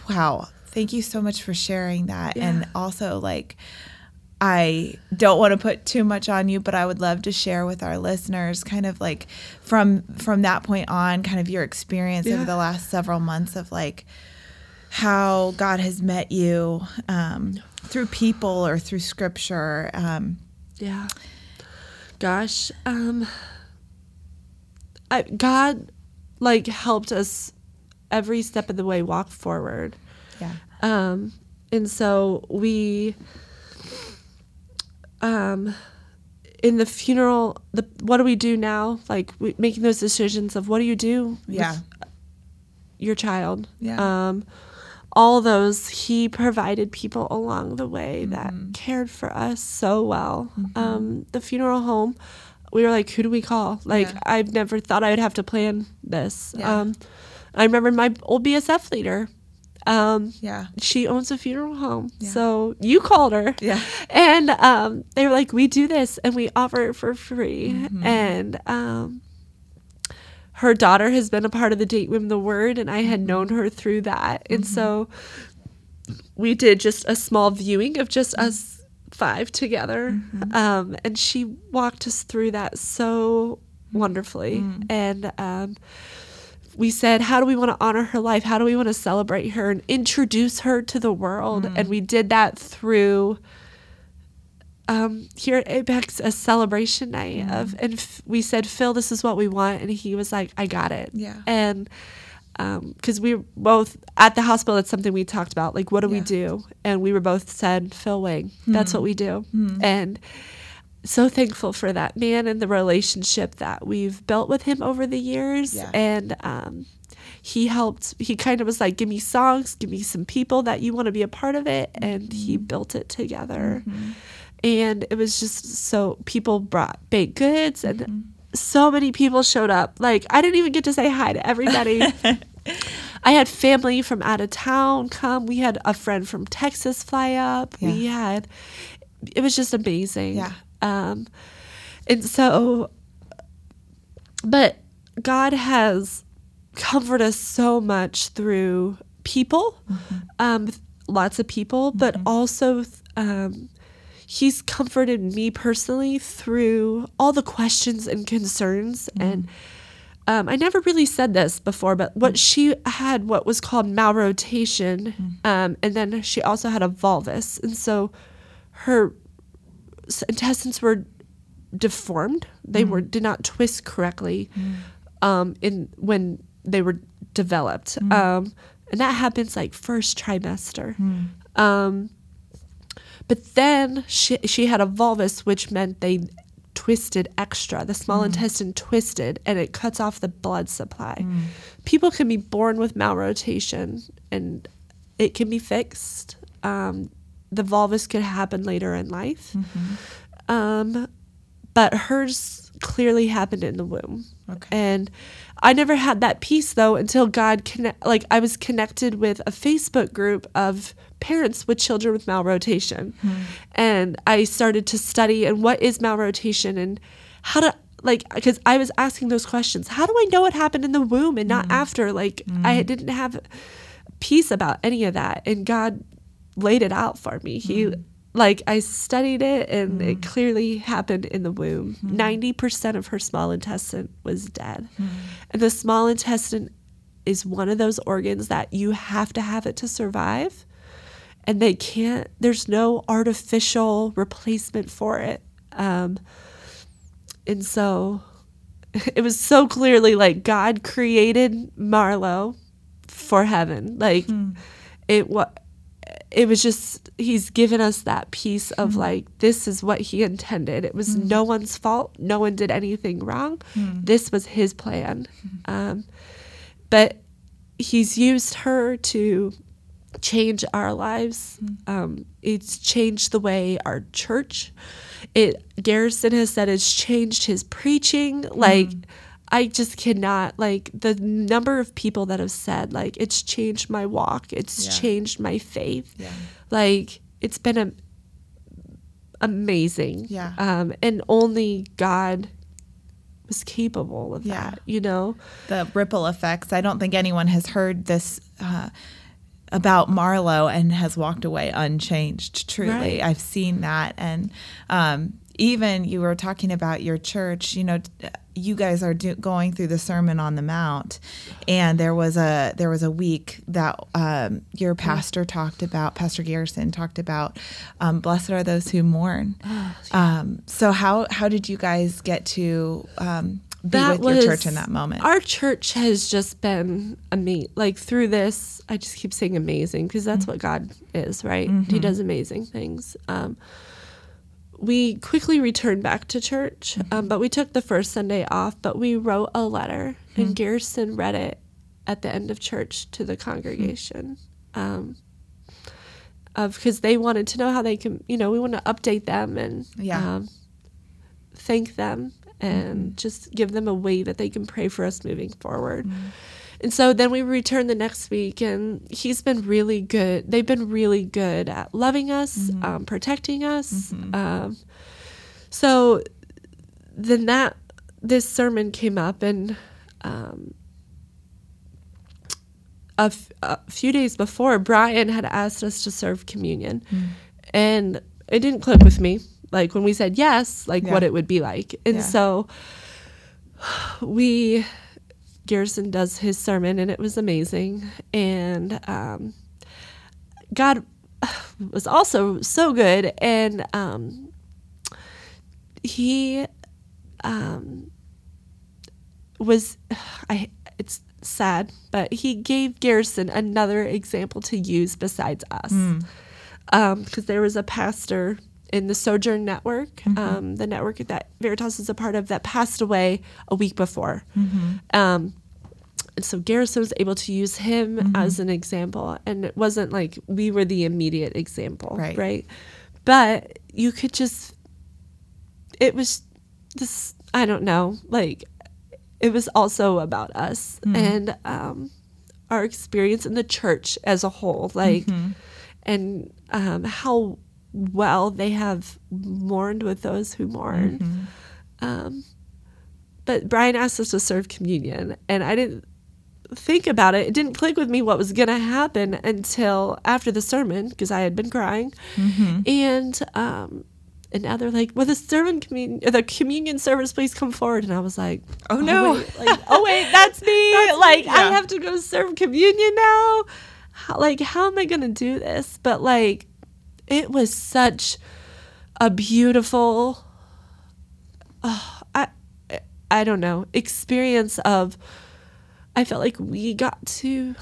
wow, thank you so much for sharing that. Yeah. And also, like, I don't want to put too much on you, but I would love to share with our listeners kind of like from from that point on, kind of your experience over the last several months of like how God has met you um, through people or through scripture. Um, Yeah. Gosh, um I, God like helped us every step of the way walk forward. yeah. Um and so we um in the funeral the what do we do now? Like we, making those decisions of what do you do with Yeah. your child? Yeah. Um all those he provided people along the way that cared for us so well. Um, the funeral home, we were like, who do we call? Like, Yeah. I've never thought I would have to plan this. Yeah. Um, I remember my old BSF leader. Um, Yeah. she owns a funeral home, Yeah. so you called her. Yeah. And um, they were like, we do this and we offer it for free. Mm-hmm. And um, her daughter has been a part of the Date Women the Word, and I had known her through that. And so we did just a small viewing of just us five together. Um, and she walked us through that so wonderfully. And um, we said, How do we want to honor her life? How do we want to celebrate her and introduce her to the world? Mm. And we did that through um, here at Apex a celebration night mm. of, and f- we said, Phil, this is what we want, and he was like, I got it. Yeah. And um, because we were both at the hospital, it's something we talked about, like, what do we do? And we were both said, Phil Wing, that's what mm. we do. And so thankful for that man and the relationship that we've built with him over the years. Yeah. And um, he helped, he kind of was like, give me songs, give me some people that you want to be a part of it. And he mm-hmm. built it together. Mm-hmm. And it was just so, people brought baked goods and mm-hmm. so many people showed up. Like, I didn't even get to say hi to everybody. (laughs) I had family from out of town come. We had a friend from Texas fly up. We had, it was just amazing. Yeah. Um, and so, but God has comforted us so much through people, um, lots of people, but also, um, He's comforted me personally through all the questions and concerns. And um, I never really said this before, but what she had, what was called malrotation, um, and then she also had a volvus. And so her intestines were deformed. They were did not twist correctly um, in when they were developed, um, and that happens like first trimester. Um, but then she she had a volvus, which meant they twisted extra. The small intestine twisted, and it cuts off the blood supply. People can be born with malrotation, and it can be fixed. Um, the volvus could happen later in life. Mm-hmm. Um, but hers clearly happened in the womb. Okay. And I never had that peace though until God connect like I was connected with a Facebook group of parents with children with malrotation. Hmm. And I started to study and what is malrotation and how to like because I was asking those questions. How do I know what happened in the womb and not hmm. after? Like I hmm. didn't have peace about any of that and God laid it out for me. He mm-hmm. like I studied it and it mm-hmm. clearly happened in the womb. Mm-hmm. 90% of her small intestine was dead. And the small intestine is one of those organs that you have to have it to survive. And they can't there's no artificial replacement for it. Um and so (laughs) it was so clearly like God created Marlo for heaven. Like hmm. it what it was just he's given us that piece of mm. like this is what he intended. It was mm. no one's fault. No one did anything wrong. Mm. This was his plan. Mm-hmm. Um, but he's used her to change our lives. Um, it's changed the way our church. It Garrison has said it's changed his preaching. Like I just cannot like the number of people that have said like it's changed my walk, it's Yeah. changed my faith. Yeah. Like it's been a, amazing. Yeah. Um, and only God was capable of Yeah. that, you know? the ripple effects. I don't think anyone has heard this uh, about Marlo and has walked away unchanged. Truly, Right. I've seen that, and um, even you were talking about your church. You know, you guys are do- going through the Sermon on the Mount, and there was a there was a week that um, your pastor talked about. Pastor Garrison talked about, um, "Blessed are those who mourn." um, so how how did you guys get to um, be with your church in that moment? Our church has just been amazing. Like through this, I just keep saying amazing because that's what God is, right? He does amazing things. We quickly returned back to church, um, but we took the first Sunday off. But we wrote a letter, and Garrison read it at the end of church to the congregation. Um, of because they wanted to know how they can, you know, we want to update them and Yeah. um, thank them and just give them a way that they can pray for us moving forward. And so then we returned the next week, and he's been really good. They've been really good at loving us, um, protecting us. Um, so then that this sermon came up, and um, a, f- a few days before, Brian had asked us to serve communion, and it didn't click with me. Like when we said yes, like what it would be like, and Yeah. so we Garrison does his sermon, and it was amazing. And um, God was also so good, and um, he um, was I. It's sad, but he gave Garrison another example to use besides us, because there was a pastor in the Sojourn Network, um, the network that Veritas is a part of, that passed away a week before. Um, and so Garrison was able to use him as an example, and it wasn't like we were the immediate example, Right. right? But you could just, it was this, I don't know, like it was also about us and um, our experience in the church as a whole, like, and um, how well they have mourned with those who mourn. Um, but Brian asked us to serve communion, and I didn't think about it. It didn't click with me what was going to happen until after the sermon because I had been crying, and um, and now they're like, "Well, the sermon communion, the communion service, please come forward." And I was like, Oh, no. wait, like, oh wait, (laughs) that's me. like I yeah. have to go serve communion now. How, like, how am I going to do this? But like, it was such a beautiful oh, I I don't know experience of I felt like we got to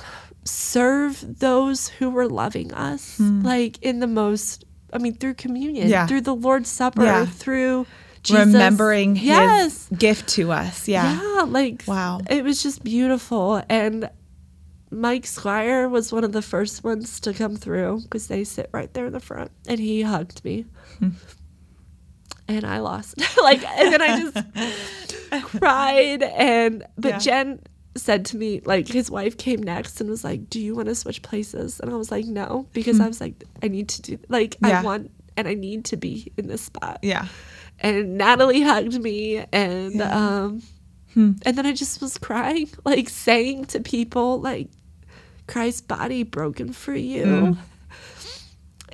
serve those who were loving us hmm. like in the most I mean through communion Yeah. through the Lord's Supper Yeah. through Jesus. Remembering yes his gift to us. Yeah. yeah like Wow. it was just beautiful and Mike Squire was one of the first ones to come through because they sit right there in the front and he hugged me and I lost (laughs) like and then I just (laughs) cried and but Yeah. Jen said to me like his wife came next and was like do you want to switch places and I was like no because I was like I need to do like Yeah. I want and I need to be in this spot Yeah. and Natalie hugged me and Yeah. um Hmm. and then I just was crying like saying to people like Christ's body broken for you Hmm.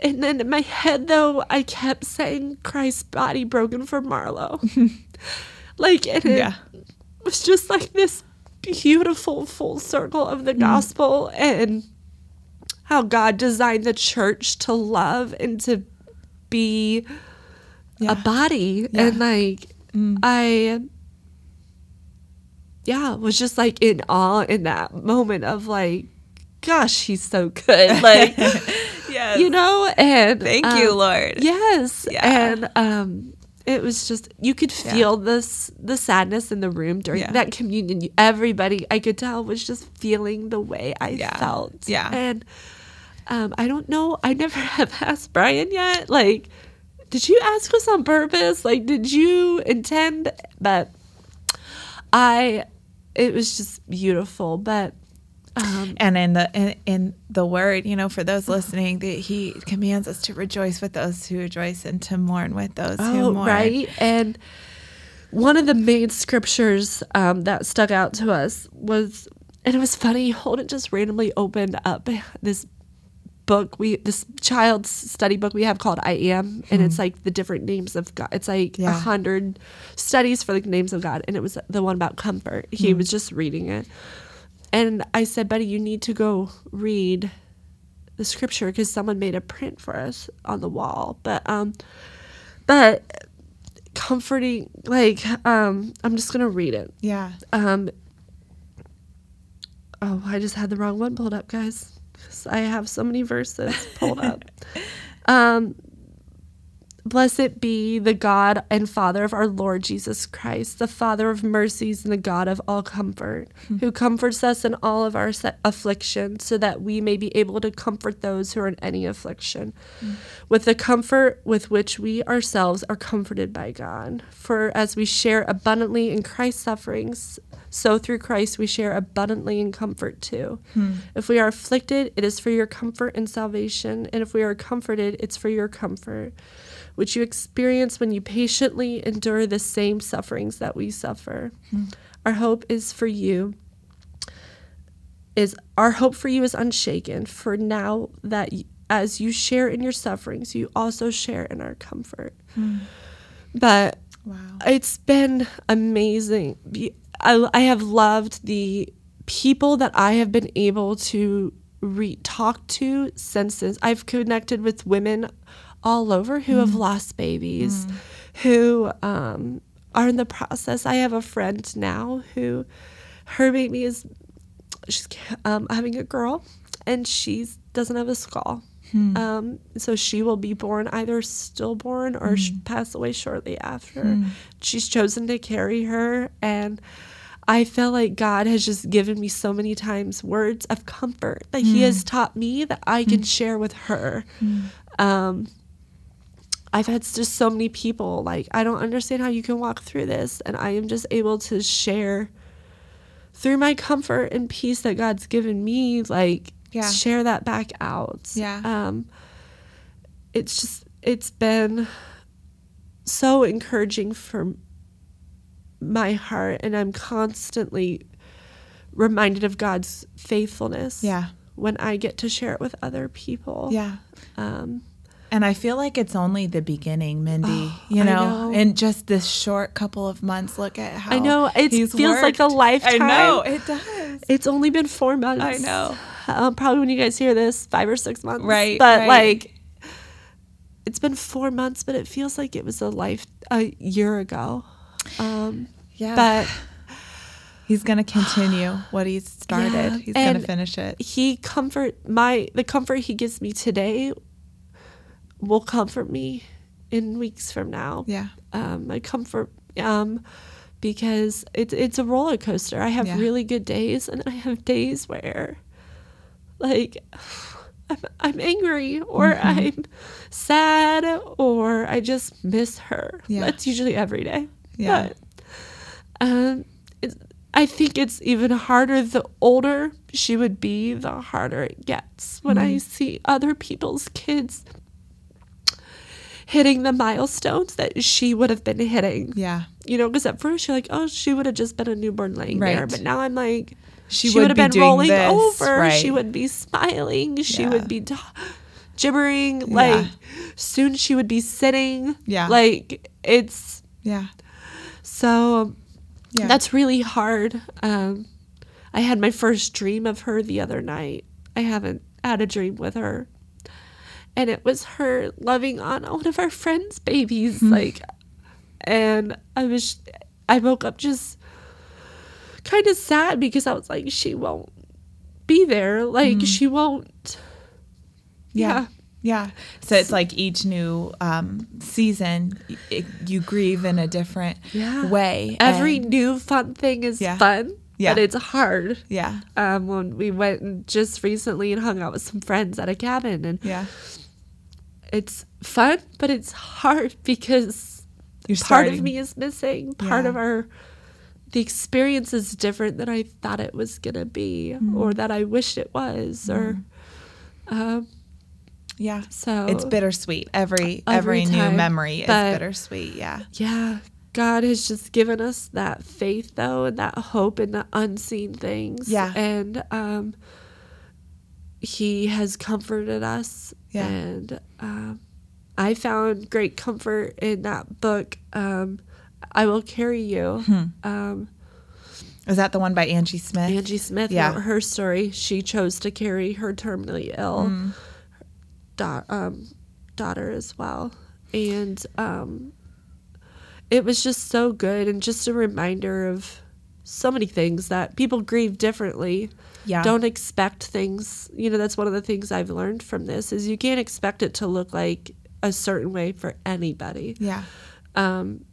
and then in my head though I kept saying Christ's body broken for Marlo (laughs) like and it Yeah. was just like this beautiful full circle of the Hmm. gospel and how God designed the church to love and to be Yeah. a body Yeah. and like Mm. I yeah was just like in awe in that moment of like gosh he's so good (laughs) like Yes. you know and Thank you, um, Lord. yes Yeah. and um it was just you could Yeah. feel this the sadness in the room during Yeah. that communion everybody i could tell was just feeling the way i Yeah. felt Yeah. and um i don't know i never (laughs) have asked brian yet like did you ask us on purpose like did you intend but I, it was just beautiful. But um, And in the in, in the word, you know, for those listening, that he commands us to rejoice with those who rejoice and to mourn with those who Oh, mourn. right. And one of the main scriptures um, that stuck out to us was, and it was funny. (laughs) Holden just randomly opened up this book we this child's study book we have called I Am, and it's like the different names of God. It's like a Hmm. Yeah. hundred studies for the names of God, and it was the one about comfort. He Hmm. was just reading it, and I said, "Buddy, you need to go read." the scripture because someone made a print for us on the wall but um but comforting like um i'm just gonna read it Yeah. um oh i just had the wrong one pulled up guys i have so many verses pulled up (laughs) um Blessed be the God and Father of our Lord Jesus Christ, the Father of mercies and the God of all comfort, hmm. who comforts us in all of our affliction, so that we may be able to comfort those who are in any affliction, hmm. with the comfort with which we ourselves are comforted by God. For as we share abundantly in Christ's sufferings, so through Christ we share abundantly in comfort too. Hmm. If we are afflicted, it is for your comfort and salvation, and if we are comforted, it's for your comfort which you experience when you patiently endure the same sufferings that we suffer. Hmm. Our hope is for you is our hope for you is unshaken for now that as you share in your sufferings you also share in our comfort. Hmm. But Wow. it's been amazing. I, I have loved the people that I have been able to re- talk to since this. I've connected with women all over who have lost babies, who um, are in the process. I have a friend now who her baby is she's um, having a girl and she doesn't have a skull. Um, so she will be born either stillborn or sh- pass away shortly after. She's chosen to carry her, and I feel like God has just given me so many times words of comfort. That He has taught me that I can share with her. Um, I've had just so many people like I don't understand how you can walk through this, and I am just able to share through my comfort and peace that God's given me, like Yeah. share that back out. Yeah. Um it's just it's been so encouraging for my heart and I'm constantly reminded of God's faithfulness. Yeah. When I get to share it with other people. Yeah. Um And I feel like it's only the beginning, Mindy. you know, know. in just this short couple of months, look at how I know, it feels like a lifetime. I know it does. It's only been four months. I know. Um, probably when you guys hear this, five or six months. Right, But right. like, it's been four months, but it feels like it was a life a year ago. Um, Yeah, but he's gonna continue what he's started. Yeah, he's gonna finish it. he comfort my the comfort he gives me today will comfort me in weeks from now. Yeah, um, my comfort um, because it's it's a roller coaster. I have Yeah. really good days, and I have days where, like, (sighs) I'm, I'm angry or Mm-hmm. I'm sad or I just miss her. Yeah. That's usually every day. Yeah. But, um, it's, I think it's even harder the older she would be, the harder it gets when Mm-hmm. I see other people's kids hitting the milestones that she would have been hitting. yeah. You know, because at first you're like, oh, she would have just been a newborn laying there. Right. But now I'm like, She she, would have be been rolling this, over. She would be smiling. She Yeah. would be t- gibbering. Like, soon she would be sitting. Yeah. Like, it's Yeah, so yeah. that's really hard. Um, I had my first dream of her the other night. I haven't had a dream with her. And it was her loving on one of our friends' babies. Like, and I was, I woke up just kind of sad because I was like, she won't be there. Like, she won't. Yeah. Yeah. Yeah. So it's like each new um, season, it, you grieve in a different Yeah. way. Every and- new fun thing is Yeah. fun, Yeah. but it's hard. yeah. um, when we went just recently and hung out with some friends at a cabin and Yeah. It's fun but it's hard (laughs) because You're part starting. of me is missing part Yeah. of our the experience is different than I thought it was gonna be, Mm-hmm. or that I wished it was, or um, Yeah. so It's bittersweet. Every Every every, new time, memory is bittersweet. Yeah. yeah. God has just given us that faith, though, and that hope in the unseen things. Yeah. and um, He has comforted us, Yeah. and um, I found great comfort in that book. Um, I will carry you. Hmm. Um, Is that the one by Angie Smith? Angie Smith Yeah. wrote her story. She chose to carry her terminally ill Mm. da- um, daughter as well. And um, it was just so good and just a reminder of so many things that people grieve differently. Yeah. Don't expect things. You know, that's one of the things I've learned from this is you can't expect it to look like a certain way for anybody Yeah. um,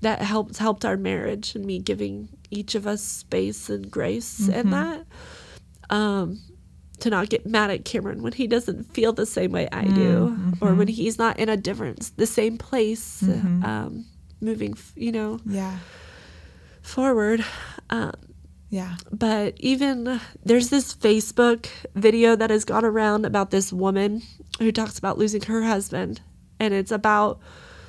that helped helped our marriage and me giving each of us space and grace and that um, to not get mad at Cameron when he doesn't feel the same way I do or when he's not in a different the same place um, moving you know Yeah. forward um, Yeah. but even there's this Facebook video that has gone around about this woman who talks about losing her husband, and it's about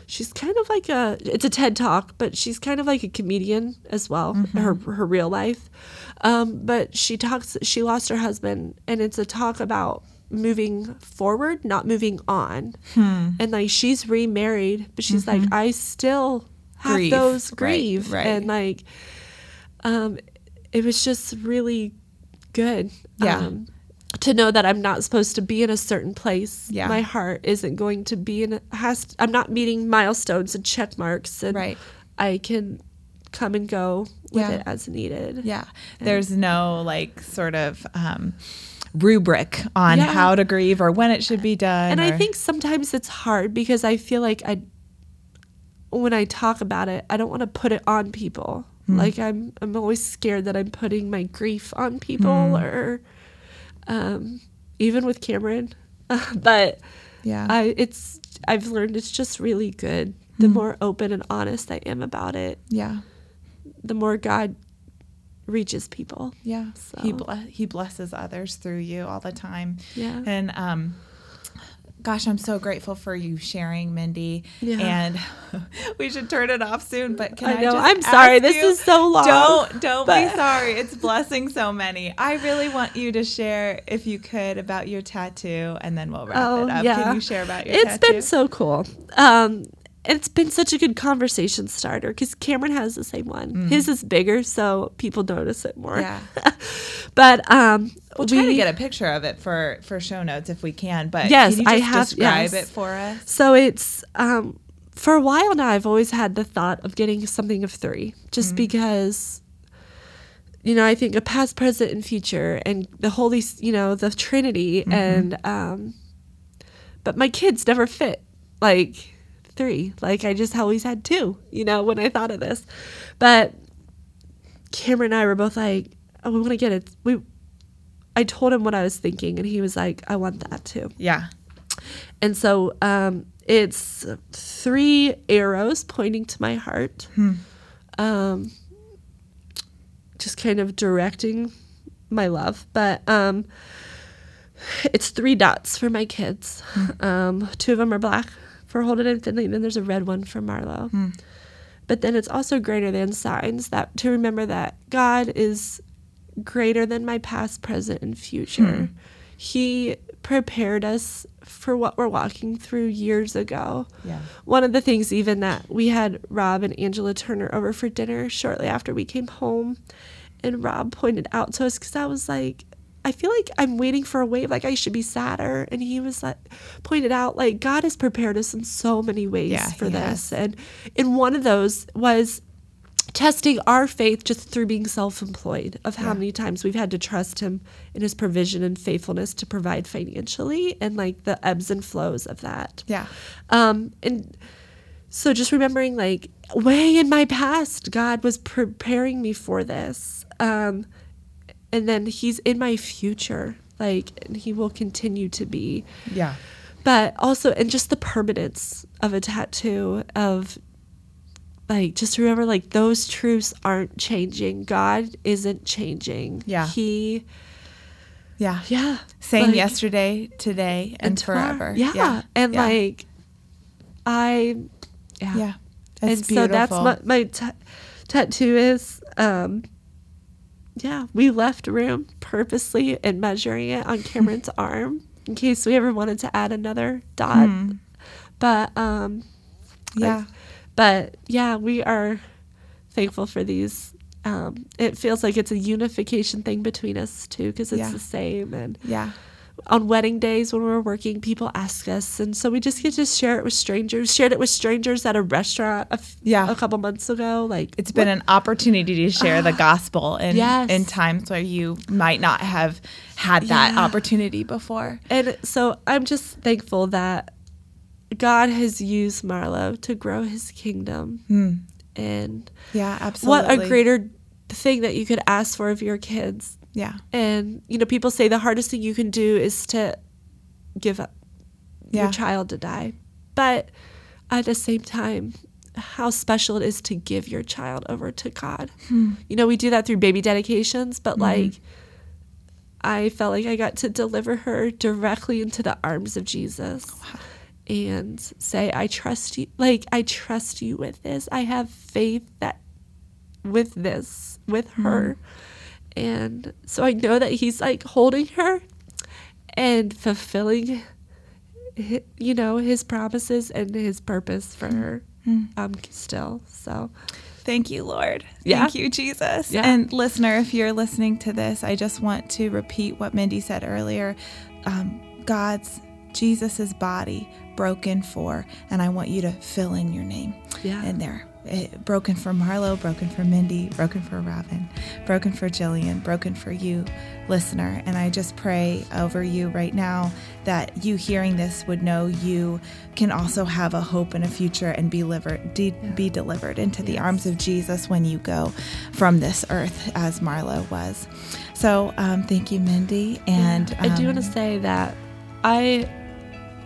she's kind of like a it's a TED talk, but she's kind of like a comedian as well, her her real life. Um, but she talks she lost her husband, and it's a talk about moving forward, not moving on, and like she's remarried, but she's like I still have Grieve, those right, grieve. Right. and like um, it was just really good. Yeah. Um, to know that I'm not supposed to be in a certain place. Yeah. My heart isn't going to be in. A, has. I'm not meeting milestones and check marks, and Right. I can come and go with Yeah. it as needed. Yeah. There's no like sort of um, rubric on Yeah. how to grieve or when it should be done. And I think sometimes it's hard because I feel like I, when I talk about it, I don't want to put it on people. Hmm. Like I'm, I'm always scared that I'm putting my grief on people, Hmm. or um, even with Cameron. (laughs) but Yeah. I, it's I've learned it's just really good. The Hmm. more open and honest I am about it, yeah. the more God reaches people. Yeah. He ble- he blesses others through you all the time. Yeah. And um gosh, I'm so grateful for you sharing, Mindy. Yeah. And (laughs) we should turn it off soon, but can I I, know. I'm sorry. This you- is so long. Don't don't be sorry. It's blessing so many. I really want you to share if you could about your tattoo and then we'll wrap Oh, it up. yeah. Can you share about your It's tattoo? been so cool. Um, it's been such a good conversation starter because Cameron has the same one. His is bigger, so people notice it more. Mm. Yeah. (laughs) but um, We'll try to get a picture of it for for show notes if we can. But Yes, can you I have- describe yes. it for us. So it's um, for a while now. I've always had the thought of getting something of three, just because. You know, I think a past, present, and future, and the Holy, you know, the Trinity, and um, but my kids never fit like three. Like I just always had two. You know, when I thought of this, but Cameron and I were both like, "Oh, we want to get it." We, I told him what I was thinking, and he was like, "I want that too." Yeah. And so um, it's three arrows pointing to my heart, um, just kind of directing my love. But um, it's three dots for my kids. Um, two of them are black for Holden and Finley, and then there's a red one for Marlo. Hmm. But then it's also greater than signs that to remember that God is greater than my past, present, and future. Hmm. He prepared us for what we're walking through years ago. Yeah. One of the things, even that we had Rob and Angela Turner over for dinner shortly after we came home, and Rob pointed out to us because I was like, I feel like I'm waiting for a wave, like I should be sadder. And he was like, pointed out, like, God has prepared us in so many ways Yeah, for this. has. And in one of those was testing our faith just through being self-employed of how many times we've had to trust him in his provision and faithfulness to provide financially and like the ebbs and flows of that Yeah. um and so just remembering like way in my past god was preparing me for this um and then he's in my future like and he will continue to be Yeah. but also and just the permanence of a tattoo of like just remember like those truths aren't changing. God isn't changing. Yeah. He Yeah. yeah. Same like, yesterday, today, and, tomorrow. forever. Yeah. And Yeah. like I yeah. yeah. and It's so that's beautiful. what my ta- tattoo is. Um, yeah, we left room purposely in measuring it on Cameron's (laughs) arm in case we ever wanted to add another dot. But um, like- Yeah. but yeah, we are thankful for these. Um, it feels like it's a unification thing between us too because it's Yeah. the same and Yeah. On wedding days when we're working, people ask us, and so we just get to share it with strangers. Shared it with strangers at a restaurant a, f- Yeah. a couple months ago. Like It's been an opportunity to share the ah, gospel in, Yes. in times where you might not have had that Yeah. opportunity before. and so I'm just thankful that God has used Marlo to grow His kingdom, hmm. and Yeah, absolutely. what a greater thing that you could ask for of your kids. Yeah. And you know, people say the hardest thing you can do is to give up Yeah. your child to die. But at the same time, how special it is to give your child over to God. Hmm. You know, we do that through baby dedications, but Mm-hmm. like I felt like I got to deliver her directly into the arms of Jesus. And say, I trust you. Like, I trust you with this. I have faith that with this, with her. And so I know that he's like holding her and fulfilling, you know, his promises and his purpose for her um, still. So, Thank you, Lord. Yeah. Thank you, Jesus. Yeah. And listener, if you're listening to this, I just want to repeat what Mindy said earlier. Um, God's, Jesus's body broken for, and I want you to fill in your name Yeah. in there. It, broken for Marlo, broken for Mindy, broken for Robin, broken for Jillian, broken for you, listener. And I just pray over you right now that you hearing this would know you can also have a hope and a future and be delivered, de- be delivered into the arms of Jesus when you go from this earth, as Marlo was. So um, thank you, Mindy. And I do um, want to say that I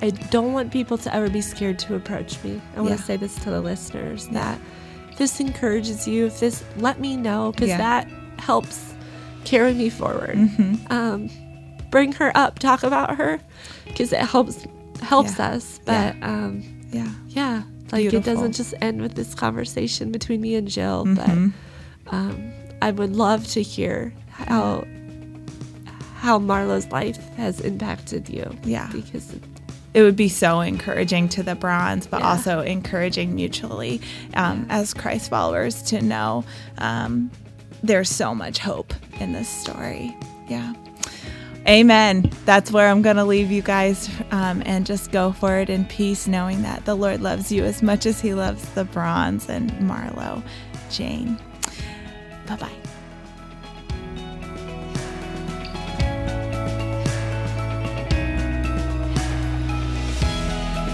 I don't want people to ever be scared to approach me. I want Yeah. to say this to the listeners that if this encourages you, if this let me know because Yeah. that helps carry me forward. Mm-hmm. Um, bring her up, talk about her because it helps helps Yeah. us. But um, yeah. yeah, like it doesn't just end with this conversation between me and Jill, Mhm. but um, I would love to hear how how Marlo's life has impacted you. Yeah. because it would be so encouraging to the bronze, but Yeah. also encouraging mutually um, as Christ followers to know um, there's so much hope in this story. Yeah. Amen. That's where I'm going to leave you guys um, and just go for it in peace, knowing that the Lord loves you as much as he loves the bronze and Marlo, Jane. Bye bye.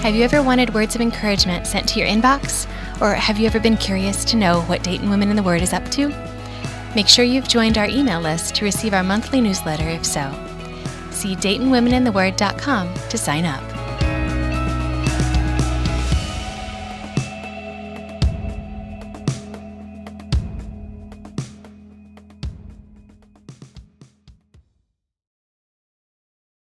Have you ever wanted words of encouragement sent to your inbox? Or have you ever been curious to know what Dayton Women in the Word is up to? Make sure you've joined our email list to receive our monthly newsletter if so. See DaytonWomeninTheWord.com to sign up.